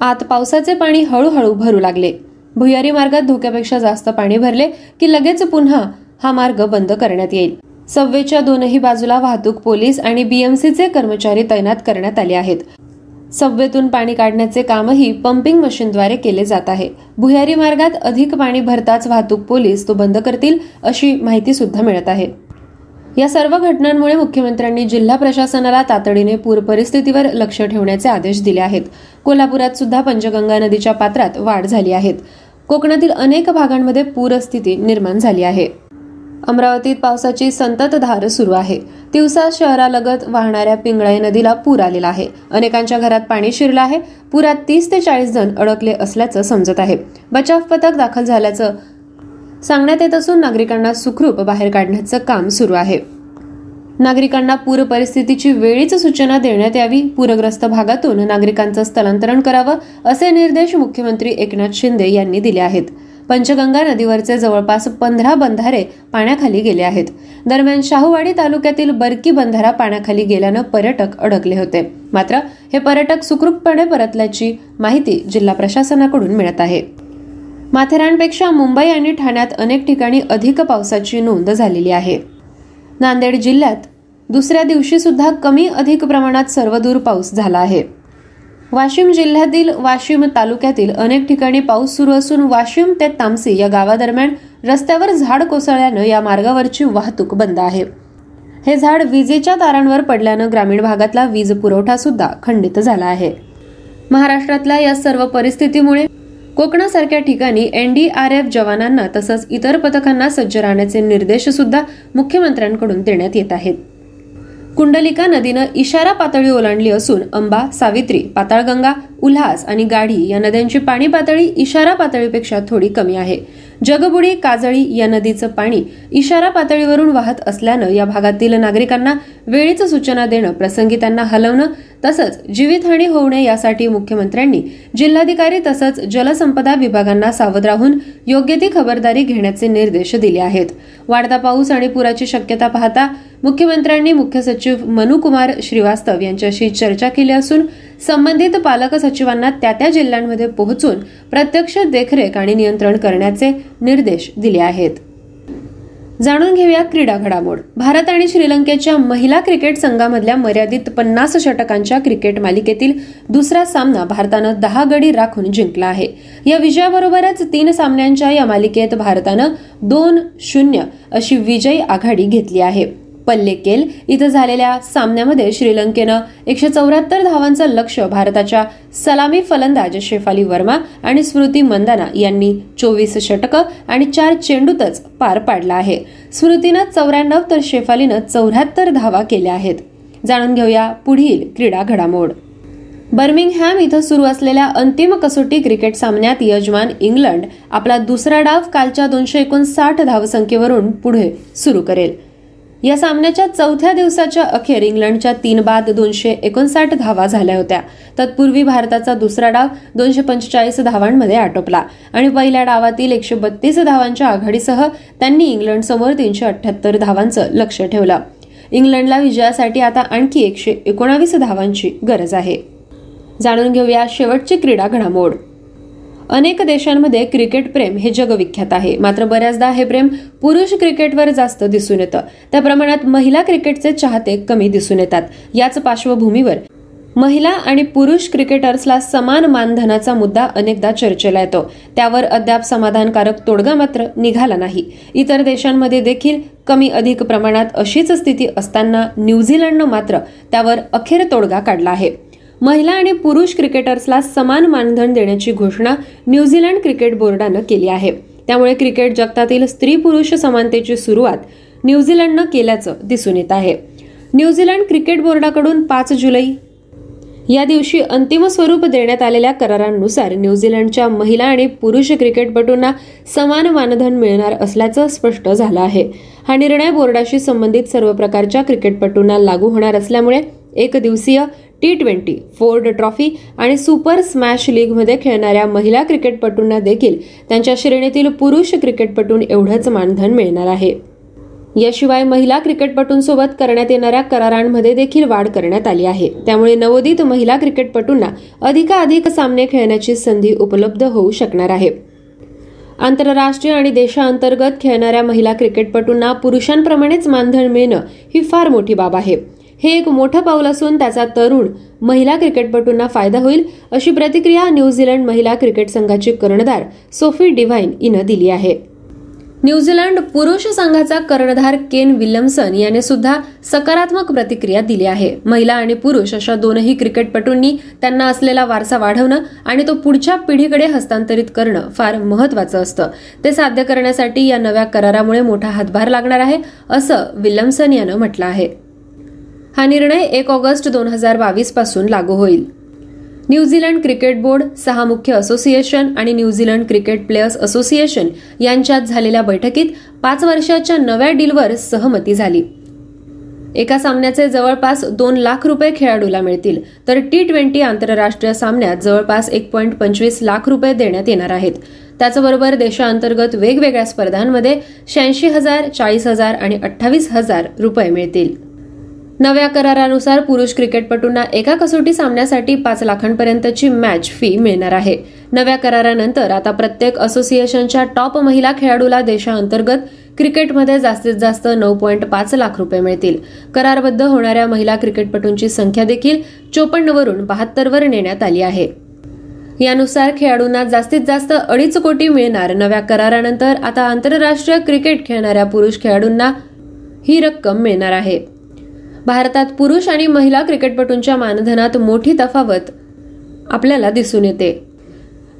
आत पावसाचे पाणी हळूहळू भरू लागले. भुयारी मार्गात धोक्यापेक्षा जास्त पाणी भरले की लगेच पुन्हा हा मार्ग बंद करण्यात येईल. सबवेच्या दोनही बाजूला वाहतूक पोलीस आणि बीएमसीचे कर्मचारी तैनात करण्यात आले आहेत. सबवेतून पाणी काढण्याचे कामही पंपिंग मशीनद्वारे केले जात आहे. भुयारी मार्गात अधिक पाणी भरताच वाहतूक पोलीस तो बंद करतील अशी माहिती सुद्धा मिळत आहे. या सर्व घटनांमुळे मुख्यमंत्र्यांनी जिल्हा प्रशासनाला तातडीने पूर परिस्थितीवर लक्ष ठेवण्याचे आदेश दिले आहेत. कोल्हापुरात सुद्धा पंचगंगा नदीच्या पात्रात वाढ झाली आहेत कोकणातील अनेक भागांमध्ये पूरस्थिती निर्माण झाली आहे. अमरावतीत पावसाची संततधार सुरू आहे. तिवसा शहरालगत वाहणाऱ्या पिंगळाई नदीला पूर आलेला आहे. अनेकांच्या घरात पाणी शिरलं आहे. पुरात तीस ते चाळीस जण अडकले असल्याचं समजत आहे. बचाव पथक दाखल झाल्याचं सांगण्यात येत असून नागरिकांना सुखरूप बाहेर काढण्याचं काम सुरू आहे. नागरिकांना पूर परिस्थितीची वेळीच सूचना देण्यात यावी पूरग्रस्त भागातून नागरिकांचं स्थलांतरण करावं असे निर्देश मुख्यमंत्री एकनाथ शिंदे यांनी दिले आहेत. पंचगंगा नदीवरचे जवळपास पंधरा बंधारे पाण्याखाली गेले आहेत. दरम्यान शाहूवाडी तालुक्यातील बरकी बंधारा पाण्याखाली गेल्यानं पर्यटक अडकले होते. मात्र हे पर्यटक सुखरूपपणे परतल्याची माहिती जिल्हा प्रशासनाकडून मिळत आहे. माथेरानपेक्षा मुंबई आणि ठाण्यात अनेक ठिकाणी अधिक पावसाची नोंद झालेली आहे. नांदेड जिल्ह्यात दुसऱ्या दिवशी सुद्धा कमी अधिक प्रमाणात सर्वदूर पाऊस झाला आहे. वाशिम जिल्ह्यातील वाशिम तालुक्यातील अनेक ठिकाणी पाऊस सुरू असून वाशिम ते तामसी या गावादरम्यान रस्त्यावर झाड कोसळल्यानं या मार्गावरची वाहतूक बंद आहे. हे झाड विजेच्या तारांवर पडल्यानं ग्रामीण भागातला वीज पुरवठा सुद्धा खंडित झाला आहे. महाराष्ट्रातल्या या सर्व परिस्थितीमुळे कोकणासारख्या ठिकाणी एनडीआरएफ जवानांना तसंच इतर पथकांना सज्ज राहण्याचे निर्देश सुद्धा मुख्यमंत्र्यांकडून देण्यात येत आहेत. कुंडलिका नदीनं इशारा पातळी ओलांडली असून अंबा सावित्री पाताळगंगा उल्हास आणि गाढी या नद्यांची पाणी पातळी इशारा पातळीपेक्षा थोडी कमी आहे. जगबुडी काजळी या नदीचं पाणी इशारा पातळीवरून वाहत असल्यानं या भागातील नागरिकांना वेळीच सूचना देणं प्रसंगी त्यांना हलवणं तसंच जीवितहानी होऊ नये यासाठी मुख्यमंत्र्यांनी जिल्हाधिकारी तसंच जलसंपदा विभागांना सावध राहून योग्य ती खबरदारी घेण्याचे निर्देश दिले आहेत. वाढता पाऊस आणि पुराची शक्यता पाहता मुख्यमंत्र्यांनी मुख्य सचिव मनुकुमार श्रीवास्तव यांच्याशी चर्चा केली असून संबंधित पालक सचिवांना त्या त्या जिल्ह्यांमध्ये पोहोचून प्रत्यक्ष देखरेख आणि नियंत्रण करण्याचे निर्देश दिले आहेत. जाणून घेऊया क्रीडा घडामोड. भारत आणि श्रीलंकेच्या महिला क्रिकेट संघामधल्या मर्यादित पन्नास षटकांच्या क्रिकेट मालिकेतील दुसरा सामना भारतानं दहा गडी राखून जिंकला आहे. या विजयाबरोबरच तीन सामन्यांच्या या मालिकेत भारतानं दोन शून्य अशी विजयी आघाडी घेतली आहे. पल्लेकेल इथं झालेल्या सामन्यामध्ये श्रीलंकेनं एकशे चौऱ्याहत्तर धावांचं लक्ष भारताच्या सलामी फलंदाज शेफाली वर्मा आणि स्मृती मंदाना यांनी चोवीस षटकं आणि चार चेंडूतच पार पाडला आहे. स्मृतीनं चौऱ्याण्णव तर शेफालीनं चौऱ्याहत्तर धावा केल्या आहेत. जाणून घेऊया पुढील क्रीडा घडामोड. बर्मिंगहॅम इथं सुरू असलेल्या अंतिम कसोटी क्रिकेट सामन्यात यजमान इंग्लंड आपला दुसरा डाव कालच्या दोनशे एकोणसाठ धावसंख्येवरून पुढे सुरू करेल. या सामन्याच्या चौथ्या दिवसाच्या अखेर इंग्लंडच्या तीन बाद दोनशे एकोणसाठ धावा झाल्या होत्या. तत्पूर्वी भारताचा दुसरा डाव दोनशे पंचेचाळीस धावांमध्ये आटोपला आणि पहिल्या डावातील एकशे बत्तीस धावांच्या आघाडीसह त्यांनी इंग्लंडसमोर तीनशे अठ्याहत्तर धावांचं लक्ष ठेवलं. इंग्लंडला विजयासाठी आता आणखी एकशे एकोणावीस धावांची गरज आहे. जाणून घेऊया शेवटची क्रीडा घडामोड. अनेक देशांमध्ये क्रिकेट प्रेम हे जगविख्यात आहे. मात्र बऱ्याचदा हे प्रेम पुरुष क्रिकेटवर जास्त दिसून येतं. त्या प्रमाणात महिला क्रिकेटचे चाहते कमी दिसून येतात. याच पार्श्वभूमीवर महिला आणि पुरुष क्रिकेटर्सला समान मानधनाचा मुद्दा अनेकदा चर्चेला येतो. त्यावर अद्याप समाधानकारक तोडगा मात्र निघाला नाही. इतर देशांमध्ये देखील कमी अधिक प्रमाणात अशीच स्थिती असताना न्यूझीलंडनं मात्र त्यावर अखेर तोडगा काढला आहे. महिला आणि पुरुष क्रिकेटर्सला समान मानधन देण्याची घोषणा न्यूझीलंड क्रिकेट बोर्डानं केली आहे. त्यामुळे क्रिकेट जगतातील स्त्री पुरुष समानतेची सुरुवात न्यूझीलंडनं केल्याचं दिसून येत आहे. न्यूझीलंड क्रिकेट बोर्डाकडून पाच जुलै या दिवशी अंतिम स्वरूप देण्यात आलेल्या करारांनुसार न्यूझीलंडच्या महिला आणि पुरुष क्रिकेटपटूंना समान मानधन मिळणार असल्याचं स्पष्ट झालं आहे. हा निर्णय बोर्डाशी संबंधित सर्व प्रकारच्या क्रिकेटपटूंना लागू होणार असल्यामुळे एक दिवसीय टी ट्वेंटी फोर्ड ट्रॉफी आणि सुपर स्मॅश लीगमध्ये खेळणाऱ्या महिला क्रिकेटपटूंना देखील त्यांच्या श्रेणीतील पुरुष क्रिकेटपटून एवढंच मानधन मिळणार आहे. याशिवाय महिला क्रिकेटपटूंसोबत करण्यात येणाऱ्या करारांमध्ये देखील वाढ करण्यात आली आहे. त्यामुळे नवोदित महिला क्रिकेटपटूंना अधिकाधिक सामने खेळण्याची संधी उपलब्ध होऊ शकणार आहे. आंतरराष्ट्रीय आणि देशांतर्गत खेळणाऱ्या महिला क्रिकेटपटूंना पुरुषांप्रमाणेच मानधन मिळणं ही फार मोठी बाब आहे. हे एक मोठं पाऊल असून त्याचा तरुण महिला क्रिकेटपटूंना फायदा होईल अशी प्रतिक्रिया न्यूझीलंड महिला क्रिकेट संघाची कर्णधार सोफी डिव्हाइन हिनं दिली आहे. न्यूझीलंड पुरुष संघाचा कर्णधार केन विल्यमसन याने सुद्धा सकारात्मक प्रतिक्रिया दिली आहे. महिला आणि पुरुष अशा दोनही क्रिकेटपटूंनी त्यांना असलेला वारसा वाढवणं आणि तो पुढच्या पिढीकडे हस्तांतरित करणं फार महत्वाचं असतं. ते साध्य करण्यासाठी या नव्या करारामुळे मोठा हातभार लागणार आहे असं विल्यमसन यानं म्हटलं आहे. हा निर्णय एक ऑगस्ट दोन हजार बावीसपासून लागू होईल. न्यूझीलंड क्रिकेट बोर्ड सहा मुख्य असोसिएशन आणि न्यूझीलंड क्रिकेट प्लेयर्स असोसिएशन यांच्यात झालेल्या बैठकीत पाच वर्षाच्या नव्या डीलवर सहमती झाली. एका सामन्याचे जवळपास दोन लाख रुपये खेळाडूला मिळतील तर टी ट्वेंटी आंतरराष्ट्रीय सामन्यात जवळपास एक पॉईंट पंचवीस लाख रुपये देण्यात येणार आहेत. त्याचबरोबर देशांतर्गत वेगवेगळ्या स्पर्धांमध्ये शहाऐंशी हजार चाळीस हजार आणि अठ्ठावीस हजार रुपये मिळतील. नव्या करारानुसार पुरुष क्रिकेटपटूंना एका कसोटी सामन्यासाठी पाच लाखांपर्यंतची मॅच फी मिळणार आहे. नव्या करारानंतर आता प्रत्येक असोसिएशनच्या टॉप महिला खेळाडूला देशांतर्गत क्रिकेटमध्ये जास्तीत जास्त नऊ पॉईंट पाच लाख रुपये मिळतील. करारबद्ध होणाऱ्या महिला क्रिकेटपटूंची संख्या देखील चोपन्नवरून बहात्तरवर नेण्यात आली आहे. यानुसार खेळाडूंना जास्तीत जास्त अडीच कोटी मिळणार नव्या करारानंतर आता आंतरराष्ट्रीय क्रिकेट खेळणाऱ्या पुरुष खेळाडूंना ही रक्कम मिळणार आहे. भारतात पुरुष आणि महिला क्रिकेटपटूंच्या मानधनात मोठी तफावत आपल्याला दिसून येते.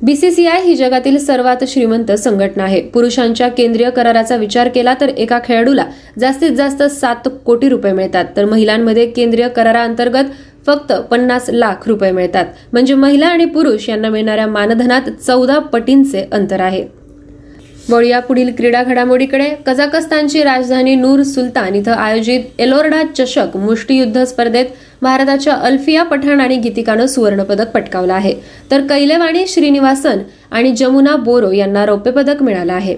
बीसीसीआय ही जगातील सर्वात श्रीमंत संघटना आहे. पुरुषांच्या केंद्रीय कराराचा विचार केला तर एका खेळाडूला जास्तीत जास्त सात कोटी रुपये मिळतात. तर महिलांमध्ये केंद्रीय कराराअंतर्गत फक्त पन्नास लाख रुपये मिळतात. म्हणजे महिला आणि पुरुष यांना मिळणाऱ्या मानधनात चौदा पटींचे अंतर आहे. वळूया पुढील क्रीडा घडामोडीकडे. कझाकस्तानची राजधानी नूर सुलतान इथं आयोजित एलोर्डा चषक मुष्टियुद्ध स्पर्धेत भारताच्या अल्फिया पठाण आणि गीतिकानं सुवर्णपदक पटकावलं आहे. तर कैलेवाणी श्रीनिवासन आणि जमुना बोरो यांना रौप्य पदक मिळालं आहे.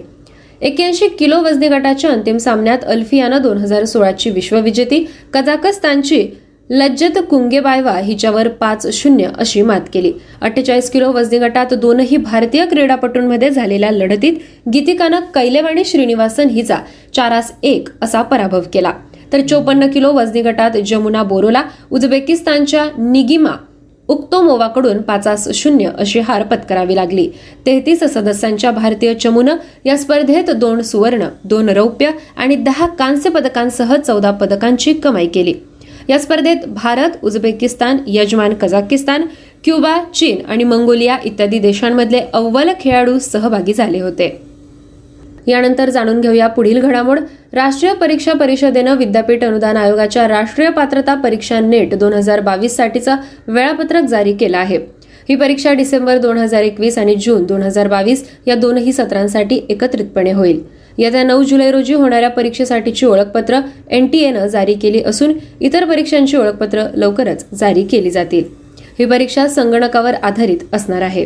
एक्याऐंशी किलो वजनी गटाच्या अंतिम सामन्यात अल्फियानं दोन हजार सोळाची विश्वविजेती कझाकस्तानची लज्जत कुंगेबायवा हिच्यावर पाच शून्य अशी मात केली. अठ्ठेचाळीस किलो वजनी गटात दोनही भारतीय क्रीडापटूंमध्ये झालेल्या लढतीत गीतिकानं कैलेवाणी श्रीनिवासन हिचा चारास एक असा पराभव केला. तर चोपन्न किलो वजनी गटात जमुना बोरोला उझबेकिस्तानच्या निगिमा उक्तोमोवाकडून पाचास शून्य अशी हार पत्करावी लागली. तेहतीस सदस्यांच्या भारतीय चमूनं या स्पर्धेत दोन सुवर्ण दोन रौप्य आणि दहा कांस्य पदकांसह चौदा पदकांची कमाई केली. या स्पर्धेत भारत उझबेकिस्तान यजमान कझाकिस्तान क्युबा चीन आणि मंगोलिया इत्यादी देशांमधले अव्वल खेळाडू सहभागी झाले होते. यानंतर जाणून घेऊया पुढील घडामोड. राष्ट्रीय परीक्षा परिषदेनं विद्यापीठ अनुदान आयोगाच्या राष्ट्रीय पात्रता परीक्षा नेट दोन हजार बावीस साठीचं वेळापत्रक जारी केलं आहे. ही परीक्षा डिसेंबर दोन हजार एकवीस आणि जून दोन हजार बावीस या दोनही सत्रांसाठी एकत्रितपणे होईल. येत्या नऊ जुलै रोजी होणाऱ्या परीक्षेसाठीची ओळखपत्र एनटीएनं जारी केली असून इतर परीक्षांची ओळखपत्र लवकरच जारी केली जातील. ही परीक्षा संगणकावर आधारित असणार आहे.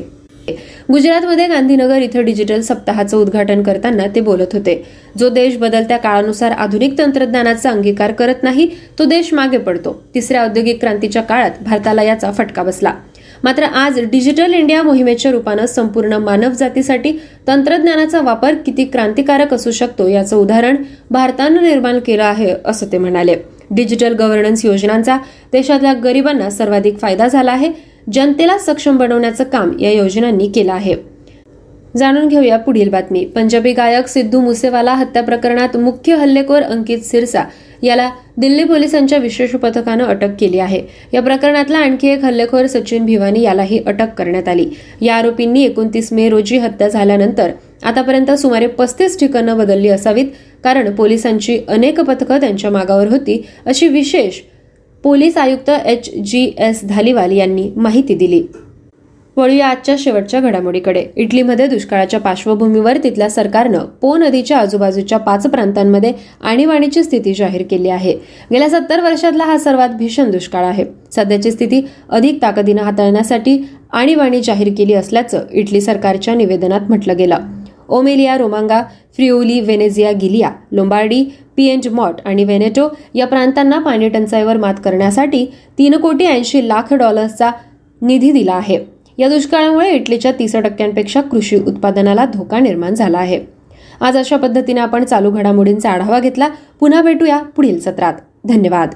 गुजरातमध्ये गांधीनगर इथं डिजिटल सप्ताहाचं उद्घाटन करताना ते बोलत होते. जो देश बदलत्या काळानुसार आधुनिक तंत्रज्ञानाचा अंगीकार करत नाही तो देश मागे पडतो. तिसऱ्या औद्योगिक क्रांतीच्या काळात भारताला याचा फटका बसला. मात्र आज डिजिटल इंडिया मोहिमेच्या रूपानं संपूर्ण मानवजातीसाठी तंत्रज्ञानाचा वापर किती क्रांतिकारक असू शकतो याचं उदाहरण भारतानं निर्माण केलं आहे असं ते म्हणाले. डिजिटल गव्हर्नन्स योजनांचा देशातल्या गरिबांना सर्वाधिक फायदा झाला आहे जनतेला सक्षम बनवण्याचं काम या योजनांनी केलं आहे. जाणून घेऊया पुढील बातमी. पंजाबी गायक सिद्धू मुसेवाला हत्या प्रकरणात मुख्य हल्लेखोर अंकित सिरसा याला दिल्ली पोलिसांच्या विशेष पथकानं अटक केली आहे. या प्रकरणातला आणखी एक हल्लेखोर सचिन भिवानी यालाही अटक करण्यात आली. या आरोपींनी एकोणतीस मे रोजी हत्या झाल्यानंतर आतापर्यंत सुमारे पस्तीस ठिकाणं बदलली असावीत कारण पोलिसांची अनेक पथकं त्यांच्या मागावर होती अशी विशेष पोलीस आयुक्त एच जी एस धालीवाल यांनी माहिती दिली. वळूया आजच्या शेवटच्या घडामोडीकडे. इटलीमध्ये दुष्काळाच्या पार्श्वभूमीवर तिथल्या सरकारनं पो नदीच्या आजूबाजूच्या पाच प्रांतांमध्ये आणीबाणीची स्थिती जाहीर केली आहे. गेल्या सत्तर वर्षातला हा सर्वात भीषण दुष्काळ आहे. सध्याची स्थिती अधिक ताकदीनं हाताळण्यासाठी आणीबाणी जाहीर केली असल्याचं इटली सरकारच्या निवेदनात म्हटलं गेलं. ओमेलिया रोमांगा फ्रिओली वेनेझिया गिलिया लोंबार्डी पीएंज मॉट आणि वेनेटो या प्रांतांना पाणी टंचाईवर मात करण्यासाठी तीन कोटी ऐंशी लाख डॉलर्सचा निधी दिला आहे. या दुष्काळामुळे इटलीच्या तीस टक्क्यांपेक्षा कृषी उत्पादनाला धोका निर्माण झाला आहे. आज अशा पद्धतीने आपण चालू घडामोडींचा आढावा घेतला. पुन्हा भेटूया पुढील सत्रात. धन्यवाद.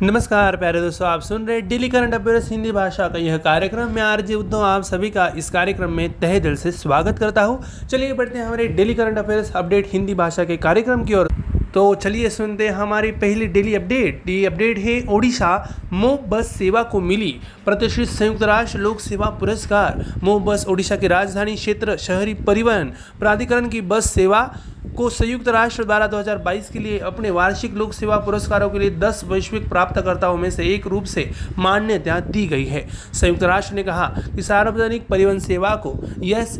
नमस्कार प्यारे दोस्तों आप सुन रहे डेली करंट अफेयर्स हिंदी भाषा का यह कार्यक्रम। मैं आरजे उद्धव आप सभी का इस कार्यक्रम में तहे दिल से स्वागत करता हूँ। चलिए बढ़ते हैं हमारे daily current affairs update Hindi भाषा के कार्यक्रम की ओर। तो चलिए सुनते हैं हमारी पहली डेली अपडेट ये अपडेट है ओडिशा मो बस सेवा को मिली प्रतिष्ठित संयुक्त राष्ट्र लोक सेवा पुरस्कार। मो बस ओडिशा के राजधानी क्षेत्र, शहरी परिवहन, प्राधिकरण की बस सेवा को संयुक्त राष्ट्र द्वारा 2022 के लिए अपने वार्षिक लोक सेवा पुरस्कारों के लिए 10 वैश्विक प्राप्तकर्ताओं में से एक रूप से मान्यता दी गई है। संयुक्त राष्ट्र ने कहा कि सार्वजनिक परिवहन सेवा को एस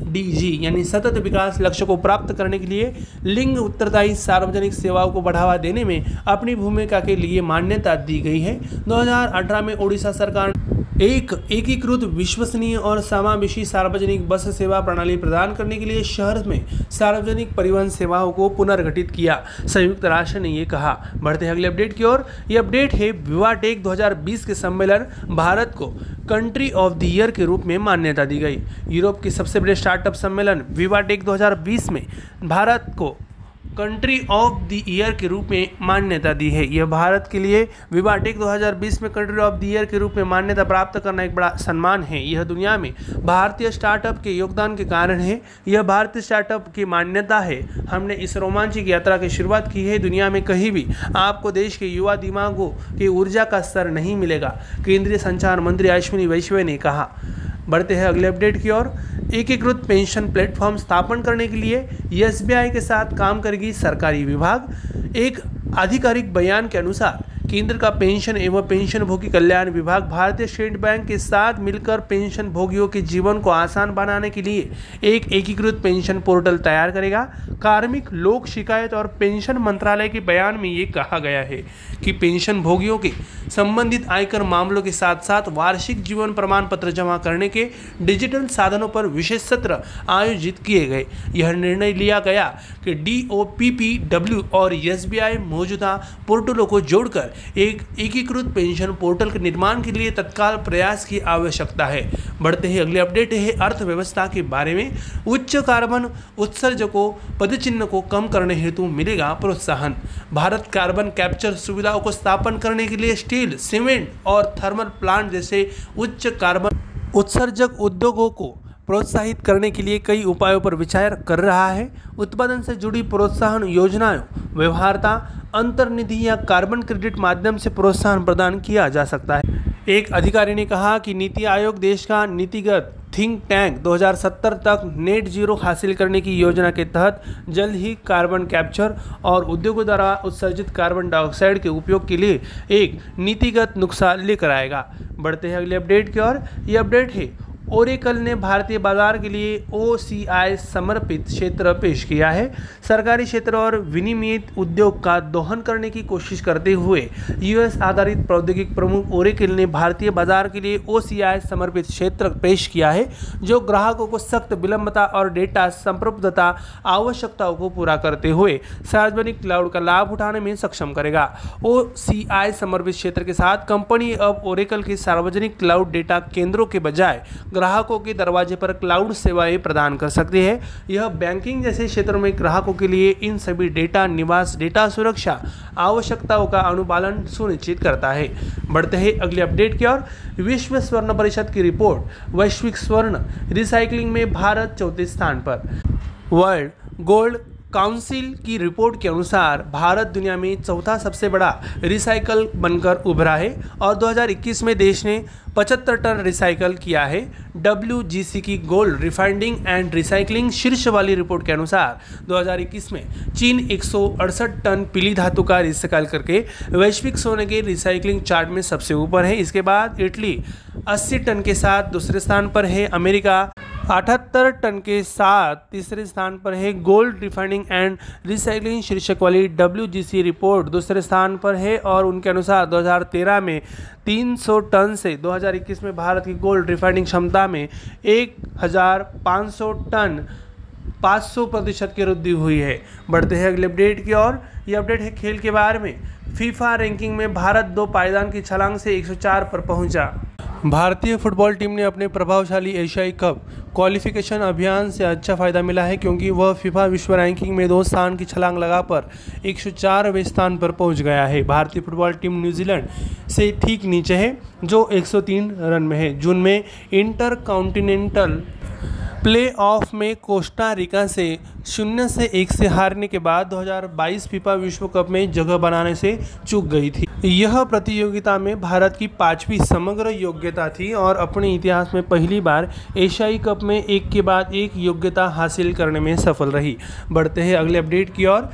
यानी सतत विकास लक्ष्य को प्राप्त करने के लिए लिंग उत्तरदायी सार्वजनिक सेवाओं को बढ़ावा देने में अपनी भूमिका के लिए मान्यता दी गई है। 2018 में ओडिशा सरकार एक एकीकृत विश्वसनीय और समावेशी सार्वजनिक बस सेवा प्रणाली प्रदान करने के लिए शहर में सार्वजनिक परिवहन सेवाओं को पुनर्गठित किया। संयुक्त राष्ट्र ने यह कहा। बढ़ते अगले अपडेट की ओर। यह अपडेट है विवाटेक 2020 के सम्मेलन भारत को कंट्री ऑफ़ द ईयर के रूप में मान्यता दी गई। यूरोप के सबसे बड़े स्टार्टअप सम्मेलन विवाटेक 2020 में भारत को कंट्री ऑफ़ द ईयर के रूप में मान्यता दी है। यह भारत के लिए विवाटेक 2020 में कंट्री ऑफ़ द ईयर के रूप में मान्यता प्राप्त करना एक बड़ा सम्मान है। यह दुनिया में भारतीय स्टार्टअप के योगदान के कारण है। यह भारतीय स्टार्टअप की मान्यता है। हमने इस रोमांचिक यात्रा की शुरुआत की है। दुनिया में कहीं भी आपको देश के युवा दिमागों की ऊर्जा का स्तर नहीं मिलेगा। केंद्रीय संचार मंत्री अश्विनी वैश्वे ने कहा बढ़ते हैं अगले अपडेट की ओर। एकीकृत पेंशन प्लेटफॉर्म स्थापन करने के लिए एस के साथ काम करेगी सरकारी विभाग। एक आधिकारिक बयान के अनुसार केंद्र का पेंशन एवं पेंशन भोगी कल्याण विभाग भारतीय स्टेट बैंक के साथ मिलकर पेंशन भोगियों के जीवन को आसान बनाने के लिए एक एकीकृत पेंशन पोर्टल तैयार करेगा। कार्मिक, लोक शिकायत और पेंशन मंत्रालय के बयान में ये कहा गया है कि पेंशन भोगियों के संबंधित आयकर मामलों के साथ साथ वार्षिक जीवन प्रमाण पत्र जमा करने के डिजिटल साधनों पर विशेष सत्र आयोजित किए गए। यह निर्णय लिया गया कि D O P P W और एस बी आई मौजूदा पोर्टलों को जोड़कर एक एकीकृत पेंशन पोर्टल के निर्माण के लिए तत्काल प्रयास की आवश्यकता है। बढ़ते ही अगले अपडेट है अर्थव्यवस्था के बारे में। उच्च कार्बन उत्सर्जकों पदचिन्ह को कम करने हेतु मिलेगा प्रोत्साहन। भारत कार्बन कैप्चर सुविधाओं को स्थापन करने के लिए स्टील, सीमेंट और थर्मल प्लांट जैसे उच्च कार्बन उत्सर्जक उद्योगों को प्रोत्साहित करने के लिए कई उपायों पर विचार कर रहा है। उत्पादन से जुड़ी प्रोत्साहन योजनाएँ व्यवहारता अंतर्निधि या कार्बन क्रेडिट माध्यम से प्रोत्साहन प्रदान किया जा सकता है। एक अधिकारी ने कहा कि नीति आयोग देश का नीतिगत थिंक टैंक 2070 तक नेट ज़ीरो हासिल करने की योजना के तहत जल्द ही कार्बन कैप्चर और उद्योगों द्वारा उत्सर्जित कार्बन डाइऑक्साइड के उपयोग के लिए एक नीतिगत नुस्खा लेकर आएगा। बढ़ते हैं अगले अपडेट की ओर। ये अपडेट है ओरेकल ने भारतीय बाज़ार के लिए ओसीआई समर्पित क्षेत्र पेश किया है। सरकारी क्षेत्र और विनियमित उद्योग का दोहन करने की कोशिश करते हुए यूएस आधारित प्रौद्योगिक प्रमुख ओरेकल ने भारतीय बाज़ार के लिए ओसीआई समर्पित क्षेत्र पेश किया है, जो ग्राहकों को सख्त विलंबता और डेटा संप्रभुता आवश्यकताओं को पूरा करते हुए सार्वजनिक क्लाउड का लाभ उठाने में सक्षम करेगा। ओसीआई समर्पित क्षेत्र के साथ कंपनी अब ओरेकल के सार्वजनिक क्लाउड डेटा केंद्रों के बजाय ग्राहकों के दरवाजे पर क्लाउड सेवाएँ प्रदान कर सकती है। यह बैंकिंग जैसे क्षेत्रों में ग्राहकों के लिए इन सभी डेटा, निवास, डेटा सुरक्षा, आवश्यकताओं का अनुपालन सुनिश्चित करता है। बढ़ते हैं अगले अपडेट की ओर। विश्व स्वर्ण परिषद की रिपोर्ट, वैश्विक स्वर्ण, रिसाइकलिंग में भारत चौथे स्थान पर। वर्ल्ड गोल्ड काउंसिल की रिपोर्ट के अनुसार भारत दुनिया में चौथा सबसे बड़ा रिसाइकल बनकर उभरा है और 2021 में देश ने 75 टन रिसाइकल किया है। डब्ल्यूजीसी की गोल्ड रिफाइंडिंग एंड रिसाइकलिंग शीर्ष वाली रिपोर्ट के अनुसार 2021 में चीन एक सौ अड़सठ टन पीली धातु का रिसाइकल करके वैश्विक सोने के रिसाइकलिंग चार्ट में सबसे ऊपर है। इसके बाद इटली 80 टन के साथ दूसरे स्थान पर है। अमेरिका अठहत्तर टन के साथ तीसरे स्थान पर है गोल्ड रिफाइनिंग एंड रिसाइकलिंग शीर्षक वाली डब्ल्यूजीसी रिपोर्ट। दूसरे स्थान पर है और उनके अनुसार 2013 में 300 टन से 2021 में भारत की गोल्ड रिफाइनिंग क्षमता में 1500 टन 500 प्रतिशत की वृद्धि हुई है। बढ़ते हैं अगले अपडेट की ओर। ये अपडेट है खेल के बारे में। फीफा रैंकिंग में भारत दो पायदान की छलांग से 104 पर पहुँचा। भारतीय फुटबॉल टीम ने अपने प्रभावशाली एशियाई कप क्वालिफिकेशन अभियान से अच्छा फ़ायदा मिला है, क्योंकि वह फीफा विश्व रैंकिंग में दो स्थान की छलांग लगाकर 104वें स्थान पर पहुँच गया है। भारतीय फुटबॉल टीम न्यूजीलैंड से ठीक नीचे है, जो 103 रन में है। जून में इंटर कॉन्टिनेंटल प्ले ऑफ़ में कोस्टा रिका से शून्य से एक से हारने के बाद 2022 फीफा विश्व कप में जगह बनाने से चूक गई थी। यह प्रतियोगिता में भारत की पांचवी समग्र योग्यता थी और अपने इतिहास में पहली बार एशियाई कप में एक के बाद एक योग्यता हासिल करने में सफल रही। बढ़ते हैं अगले अपडेट की ओर।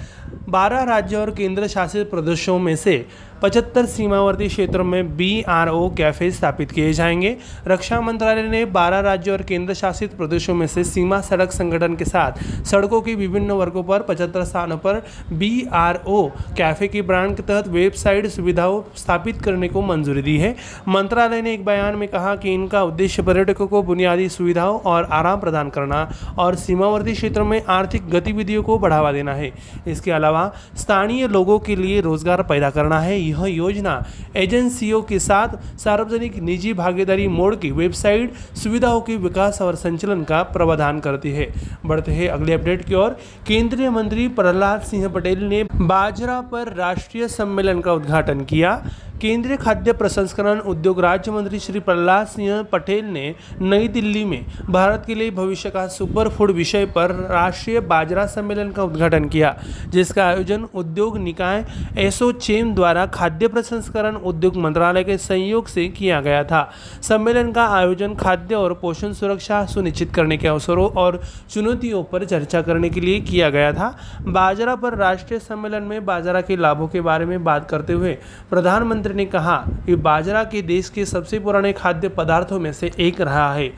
बारह राज्यों और केंद्र शासित प्रदेशों में से पचहत्तर सीमावर्ती क्षेत्रों में बी आर ओ कैफ़े स्थापित किए जाएँगे। रक्षा मंत्रालय ने 12 राज्यों और केंद्र शासित प्रदेशों में से सीमा सड़क संगठन के साथ सड़कों के विभिन्न वर्गों पर पचहत्तर स्थानों पर बी आर ओ कैफ़े की ब्रांड के तहत वेबसाइट सुविधाओं स्थापित करने को मंजूरी दी है। मंत्रालय ने एक बयान में कहा कि इनका उद्देश्य पर्यटकों को बुनियादी सुविधाओं और आराम प्रदान करना और सीमावर्ती क्षेत्रों में आर्थिक गतिविधियों को बढ़ावा देना है। इसके अलावा स्थानीय लोगों के लिए रोज़गार पैदा करना है। यह योजना एजेंसियों के साथ सार्वजनिक निजी भागीदारी मोड की वेबसाइट सुविधाओं के विकास और संचालन का प्रावधान करती है। बढ़ते हैं अगले अपडेट की ओर। केंद्रीय मंत्री प्रहलाद सिंह पटेल ने बाजरा पर राष्ट्रीय सम्मेलन का उद्घाटन किया। केंद्रीय खाद्य प्रसंस्करण उद्योग राज्य मंत्री श्री प्रहलाद सिंह पटेल ने नई दिल्ली में भारत के लिए भविष्य का सुपर फ़ूड विषय पर राष्ट्रीय बाजरा सम्मेलन का उद्घाटन किया, जिसका आयोजन उद्योग निकाय एसोचेम द्वारा खाद्य प्रसंस्करण उद्योग मंत्रालय के सहयोग से किया गया था। सम्मेलन का आयोजन खाद्य और पोषण सुरक्षा सुनिश्चित करने के अवसरों और चुनौतियों पर चर्चा करने के लिए किया गया था। बाजरा पर राष्ट्रीय सम्मेलन में बाजरा के लाभों के बारे में बात करते हुए प्रधानमंत्री मंत्री ने कहा कि बाजरा के देश के सबसे पुराने खाद्य पदार्थों में से एक रहा है।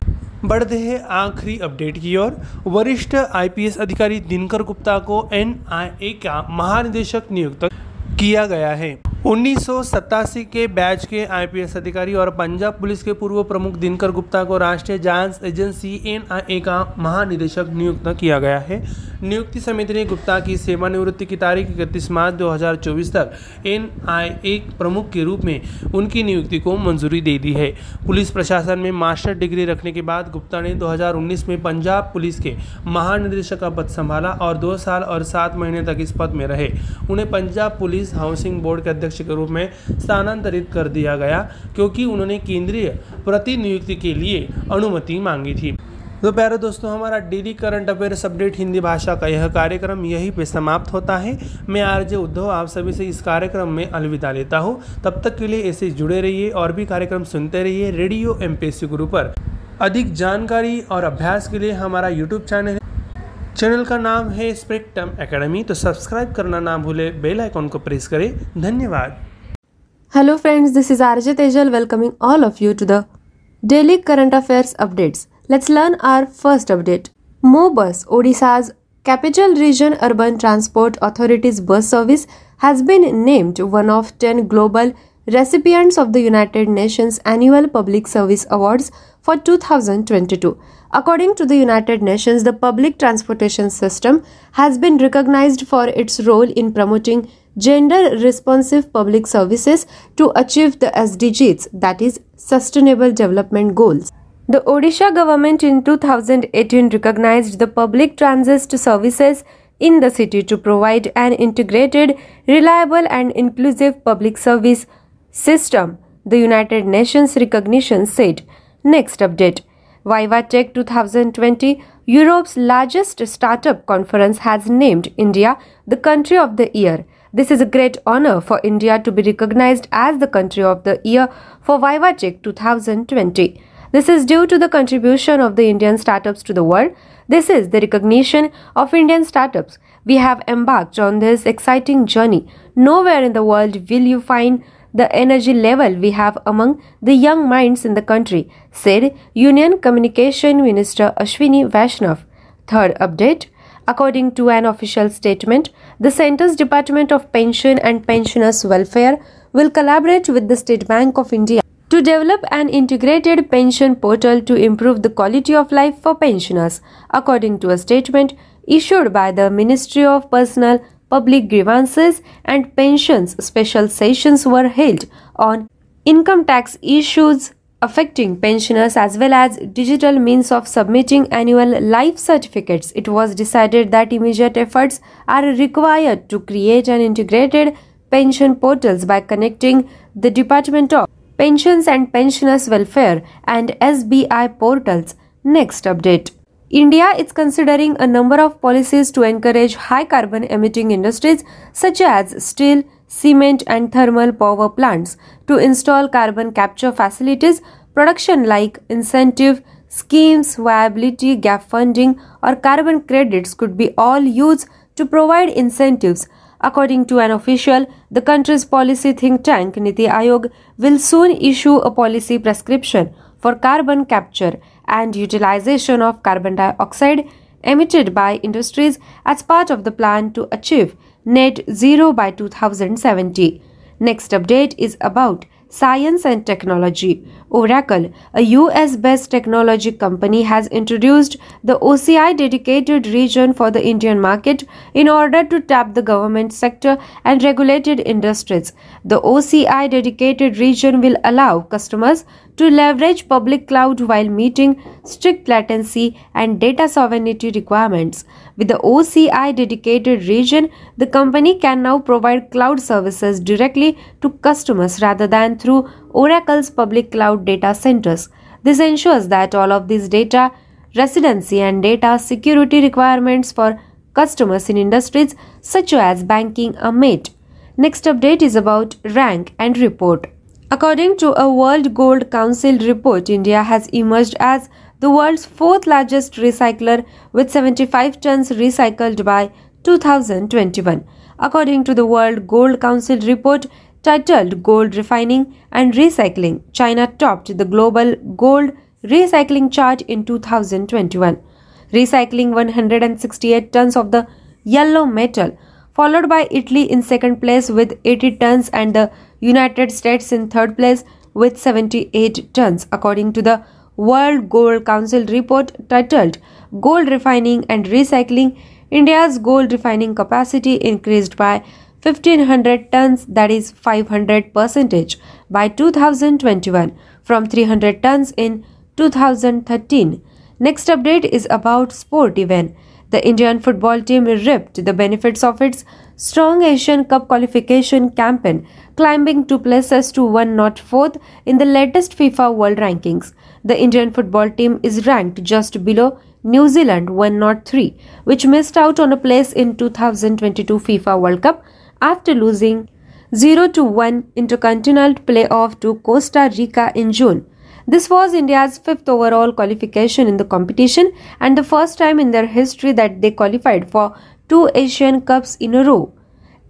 बढ़ते हैं आखिरी अपडेट की ओर। वरिष्ठ आईपीएस अधिकारी दिनकर गुप्ता को एनआईए का महानिदेशक नियुक्त किया गया है। उन्नीस सौ सतासी के बैच के आईपीएस अधिकारी और पंजाब पुलिस के पूर्व प्रमुख दिनकर गुप्ता को राष्ट्रीय जाँच एजेंसी एनआईए का महानिदेशक नियुक्त किया गया है। नियुक्ति समिति ने गुप्ता की सेवानिवृत्ति की तारीख इकतीस मार्च 2024 तक एनआईए प्रमुख के रूप में उनकी नियुक्ति को मंजूरी दे दी है। पुलिस प्रशासन में मास्टर डिग्री रखने के बाद गुप्ता ने 2019 में पंजाब पुलिस के महानिदेशक का पद संभाला और दो साल और सात महीने तक इस पद में रहे। उन्हें पंजाब पुलिस हाउसिंग बोर्ड के अध्यक्ष के रूप में स्थानांतरित कर दिया गया, क्योंकि उन्होंने केंद्रीय प्रतिनियुक्ति के लिए अनुमति मांगी थी। तो प्यारे दोस्तों, हमारा daily current affairs update Hindi भाषा का यह कार्यक्रम यहीं पे समाप्त होता है। मैं आरजे उद्धव, आप सभी से इस कार्यक्रम में अलविदा लेता हूँ। तब तक के लिए ऐसे जुड़े रहिए और भी कार्यक्रम सुनते रहिए रेडियो एम गुरु पर। अधिक जानकारी और अभ्यास के लिए हमारा यूट्यूब चैनल चैनल का नाम है स्पेक्टम एकेडमी तो सब्सक्राइब करना ना भूले बेल आइकॉन को प्रेस करें। धन्यवाद। Hello friends this is RJ Tejal welcoming all of you to the daily current affairs updates. Let's learn our first update. Mobus, Odisha's capital region urban transport authority's bus service has been named one of 10 global recipients of the United Nations Annual Public Service Awards for 2022. According to the United Nations, the public transportation system has been recognized for its role in promoting gender responsive public services to achieve the SDGs, that is, Sustainable Development Goals. The Odisha government in 2018 recognized the public transit services in the city to provide an integrated, reliable, and inclusive public service system, the United Nations recognition said. Next update Viva Tech 2020, Europe's largest startup conference, has named India the country of the year. This is a great honor for India to be recognized as the country of the year for Viva Tech 2020. This is due to the contribution of the Indian startups to the world. This is the recognition of Indian startups. We have embarked on this exciting journey. Nowhere in the world will you find the energy level we have among the young minds in the country, said Union Communication Minister Ashwini Vaishnav. Third update According to an official statement, the Centre's Department of Pension and Pensioners' Welfare will collaborate with the State Bank of India to develop an integrated pension portal to improve the quality of life for pensioners, according to a statement issued by the Ministry of Personal Public Grievances and Pensions. Special sessions were held on income tax issues affecting pensioners as well as digital means of submitting annual life certificates, it was decided that immediate efforts are required to create an integrated pension portals by connecting the Department of Pensions and Pensioners Welfare and SBI portals. Next update. India is considering a number of policies to encourage high carbon emitting industries such as steel, cement, and thermal power plants to install carbon capture facilities, production like incentive schemes, viability gap funding, or carbon credits could be all used to provide incentives. According to an official, the country's policy think tank Niti Aayog will soon issue a policy prescription for carbon capture and utilization of carbon dioxide emitted by industries as part of the plan to achieve net zero by 2070. Next update is about science and technology. Oracle, a US based technology company, has introduced the OCI dedicated region for the Indian market in order to tap the government sector and regulated industries. The OCI dedicated region will allow customers to leverage public cloud while meeting strict latency and data sovereignty requirements. With the OCI dedicated region, the company can now provide cloud services directly to customers rather than through Oracle's public cloud data centers. This ensures that all of these data residency and data security requirements for customers in industries such as banking are met. Next update is about rank and report. According to a World Gold Council report, India has emerged as the world's fourth largest recycler with 75 tons recycled by 2021. According to the World Gold Council report titled Gold Refining and Recycling, China topped the global gold recycling chart in 2021, recycling 168 tons of the yellow metal, followed by Italy in second place with 80 tons and the United States in third place with 78 tons, according to the World Gold Council report titled Gold Refining and Recycling. India's gold refining capacity increased by 1500 tons that is 500 percentage by 2021 from 300 tons in 2013. Next update is about sport event. The Indian football team reaped the benefits of its strong Asian Cup qualification campaign, climbing two places to one not fourth in the latest FIFA World Rankings. The Indian football team is ranked just below New Zealand 103, which missed out on a place in 2022 FIFA World Cup after losing 0 1 intercontinental playoff to Costa Rica in June. This was India's fifth overall qualification in the competition and the first time in their history that they qualified for two Asian Cups in a row.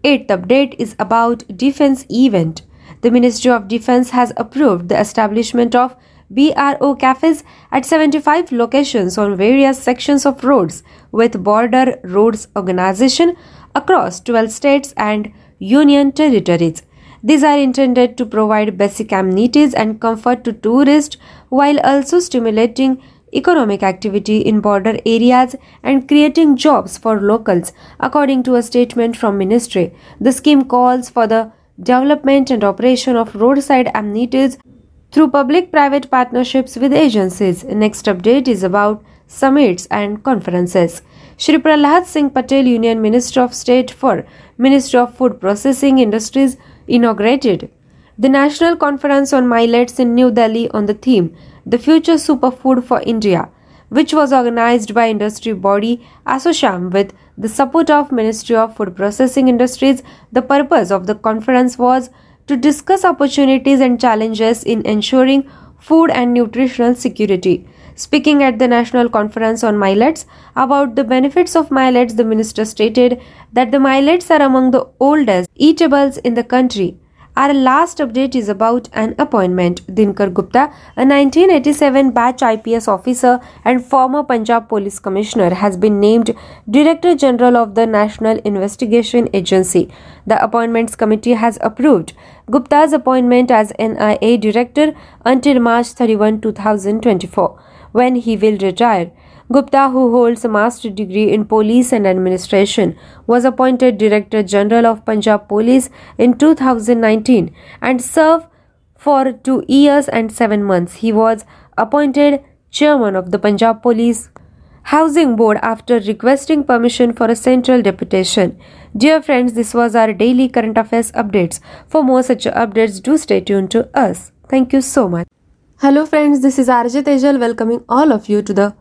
Eighth update is about defense event. The Ministry of Defense has approved the establishment of BRO cafes at 75 locations on various sections of roads with Border Roads Organization across 12 states and union territories. These are intended to provide basic amenities and comfort to tourists while also stimulating economic activity in border areas and creating jobs for locals according to a statement from ministry the scheme calls for the development and operation of roadside amenities through public private partnerships with agencies next update is about summits and conferences Shri Prahlad Singh Patel Union Minister of State for Ministry of Food Processing Industries inaugurated the National Conference on Millets in New Delhi on the theme The Future Superfood for India, which was organized by industry body ASSOCHAM with the support of Ministry of Food Processing Industries. The purpose of the conference was to discuss opportunities and challenges in ensuring food and nutritional security. Speaking at the National Conference on Millets about the benefits of millets, the minister stated that the millets are among the oldest eatables in the country our last update is about an appointment. Dinkar Gupta, a 1987 batch IPS officer and former Punjab Police Commissioner, has been named Director General of the National Investigation Agency. The Appointments Committee has approved Gupta's appointment as NIA Director until March 31, 2024, when he will retire. Gupta, who holds a master's degree in police and administration, was appointed Director General of Punjab Police in 2019 and served for two years and seven months. He was appointed Chairman of the Punjab Police Housing Board after requesting permission for a central deputation. Dear friends, this was our daily current affairs updates. For more such updates, do stay tuned to us. Thank you so much. Hello friends, this is Arjit Tejal welcoming all of you to the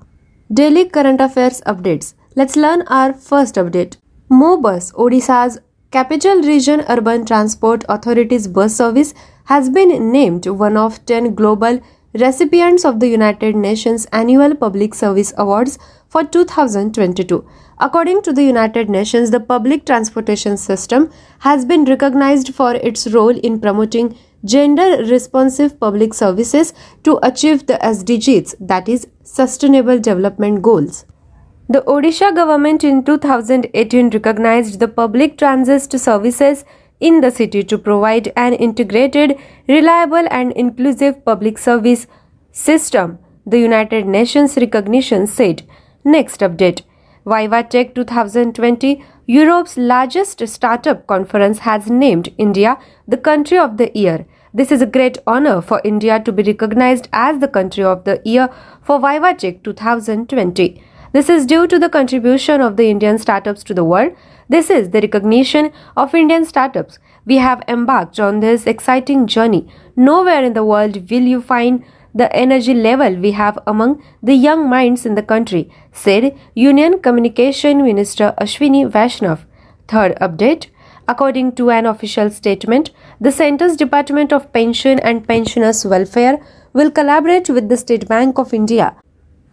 Daily current affairs updates. Let's learn our first update. MoBus, Odisha's Capital Region Urban Transport Authority's bus service, has been named one of 10 global recipients of the United Nations Annual Public Service Awards for 2022. According to the United Nations, the public transportation system has been recognized for its role in promoting gender responsive public services to achieve the SDGs, that is, Sustainable Development Goals. The Odisha government in 2018 recognized the public transit services in the city to provide an integrated, reliable, and inclusive public service system, the United Nations recognition said. Next update VivaTech 2020, Europe's largest startup conference, has named India the country of the year. This is a great honor for India to be recognized as the country of the year for VivaTech 2020. This is due to the contribution of the Indian startups to the world. This is the recognition of Indian startups. We have embarked on this exciting journey. Nowhere in the world will you find the energy level we have among the young minds in the country, said Union Communication Minister Ashwini Vaishnav. Third update According to an official statement, the Centre's Department of Pension and Pensioners Welfare will collaborate with the State Bank of India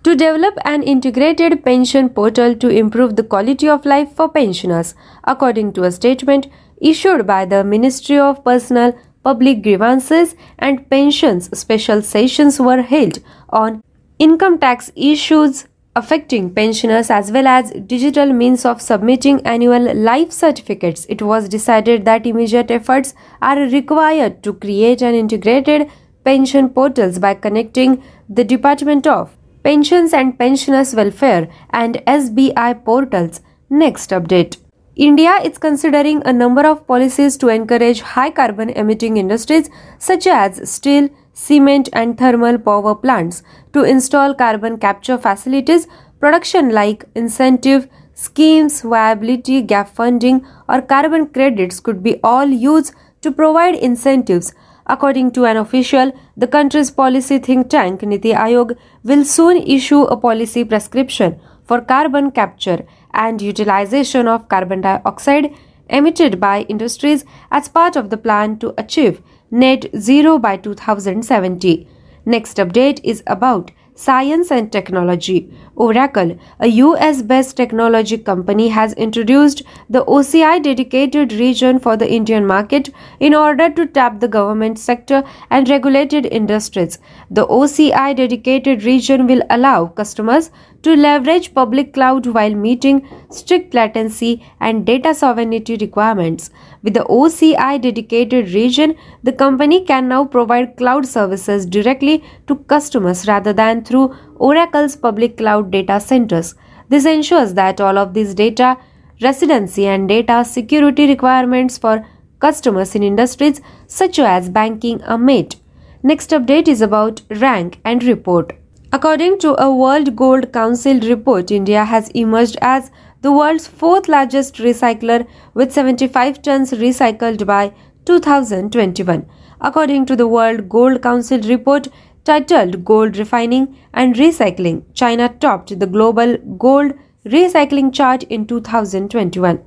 to develop an integrated pension portal to improve the quality of life for pensioners, according to a statement issued by the Ministry of Personal Public Grievances and Pensions. Special sessions were held on income tax issues affecting pensioners as well as digital means of submitting annual life certificates, it was decided that immediate efforts are required to create an integrated pension portals by connecting the Department of Pensions and Pensioners Welfare and SBI portals. Next update. India is considering a number of policies to encourage high carbon emitting industries such as steel, cement, and thermal power plants to install carbon capture facilities, production like incentive schemes, viability gap funding, or carbon credits could be all used to provide incentives. According to an official, the country's policy think tank Niti Aayog will soon issue a policy prescription for carbon capture and utilization of carbon dioxide emitted by industries as part of the plan to achieve net zero by 2070. Next update is about science and technology. Oracle, a US based technology company, has introduced the OCI dedicated region for the Indian market in order to tap the government sector and regulated industries. The OCI dedicated region will allow customers to leverage public cloud while meeting strict latency and data sovereignty requirements. With the OCI dedicated region, the company can now provide cloud services directly to customers rather than through Oracle's public cloud data centers. This ensures that all of these data residency and data security requirements for customers in industries such as banking are met. Next update is about rank and report. According to a World Gold Council report, India has emerged as the world's fourth largest recycler with 75 tons recycled by 2021. According to the World Gold Council report titled Gold Refining and Recycling, China topped the global gold recycling chart in 2021,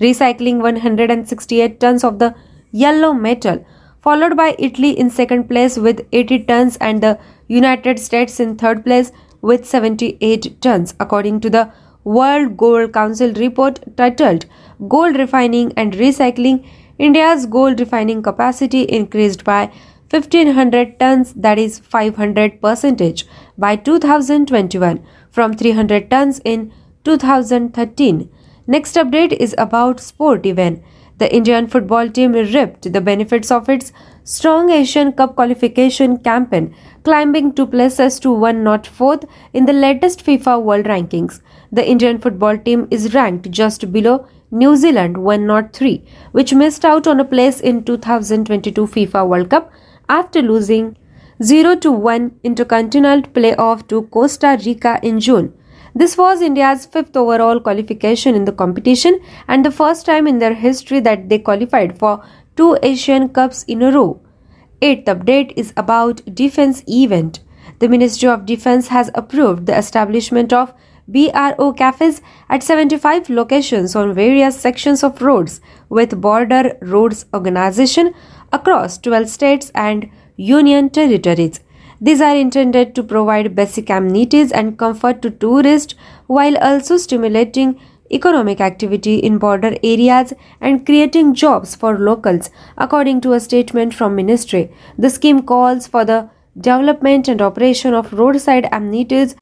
recycling 168 tons of the yellow metal, followed by Italy in second place with 80 tons and the United States in third place with 78 tons, according to the World Gold Council report titled Gold Refining and Recycling. India's gold refining capacity increased by 1500 tons that is 500 percentage by 2021 from 300 tons in 2013 next update is about sport event. The indian football team reaped the benefits of its strong asian cup qualification campaign climbing two places to one not fourth in the latest FIFA World Rankings. The Indian football team is ranked just below New Zealand 103, which missed out on a place in 2022 FIFA World Cup after losing 0 1 intercontinental playoff to Costa Rica in June. This was India's fifth overall qualification in the competition and the first time in their history that they qualified for two Asian Cups in a row. Eighth update is about defense event. The Ministry of Defense has approved the establishment of BRO cafes at 75 locations on various sections of roads with Border Roads Organization across 12 states and union territories. These are intended to provide basic amenities and comfort to tourists while also stimulating economic activity in border areas and creating jobs for locals according to a statement from ministry. The scheme calls for the development and operation of roadside amenities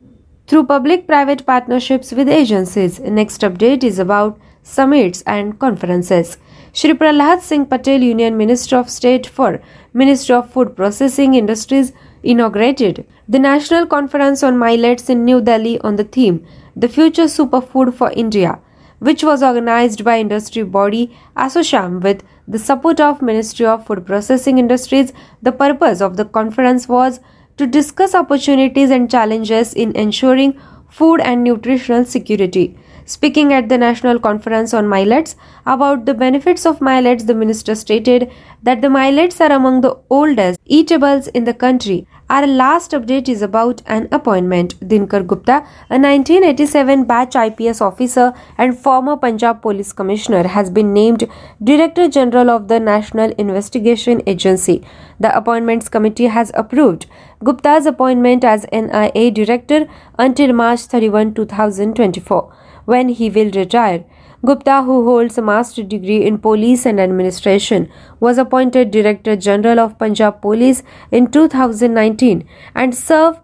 through public private partnerships with agencies. Next update is about summits and conferences Shri Prahlad Singh Patel, Union Minister of State for Ministry of Food Processing Industries, inaugurated the National Conference on Millets in New Delhi on the theme the Future Superfood for India, which was organized by industry body Asosham with the support of Ministry of Food Processing Industries. The purpose of the conference was to discuss opportunities and challenges in ensuring food and nutritional security. Speaking at the National Conference on Millets about the benefits of millets, the minister stated that the millets are among the oldest eatables in the country. Our last update is about an appointment. Dinkar Gupta, a 1987 batch IPS officer and former Punjab Police Commissioner, has been named Director General of the National Investigation Agency. The Appointments Committee has approved Gupta's appointment as NIA Director until March 31, 2024 when he will retire. Gupta, who holds a master's degree in police and administration, was appointed Director General of Punjab Police in 2019 and served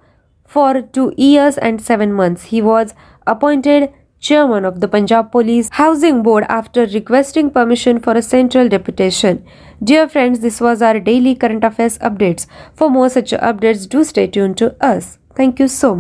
for two years and seven months. He was appointed chairman of the Punjab Police Housing Board after requesting permission for a central deputation. Dear friends, this was our daily current affairs updates. For more such updates, do stay tuned to us. Thank you so much.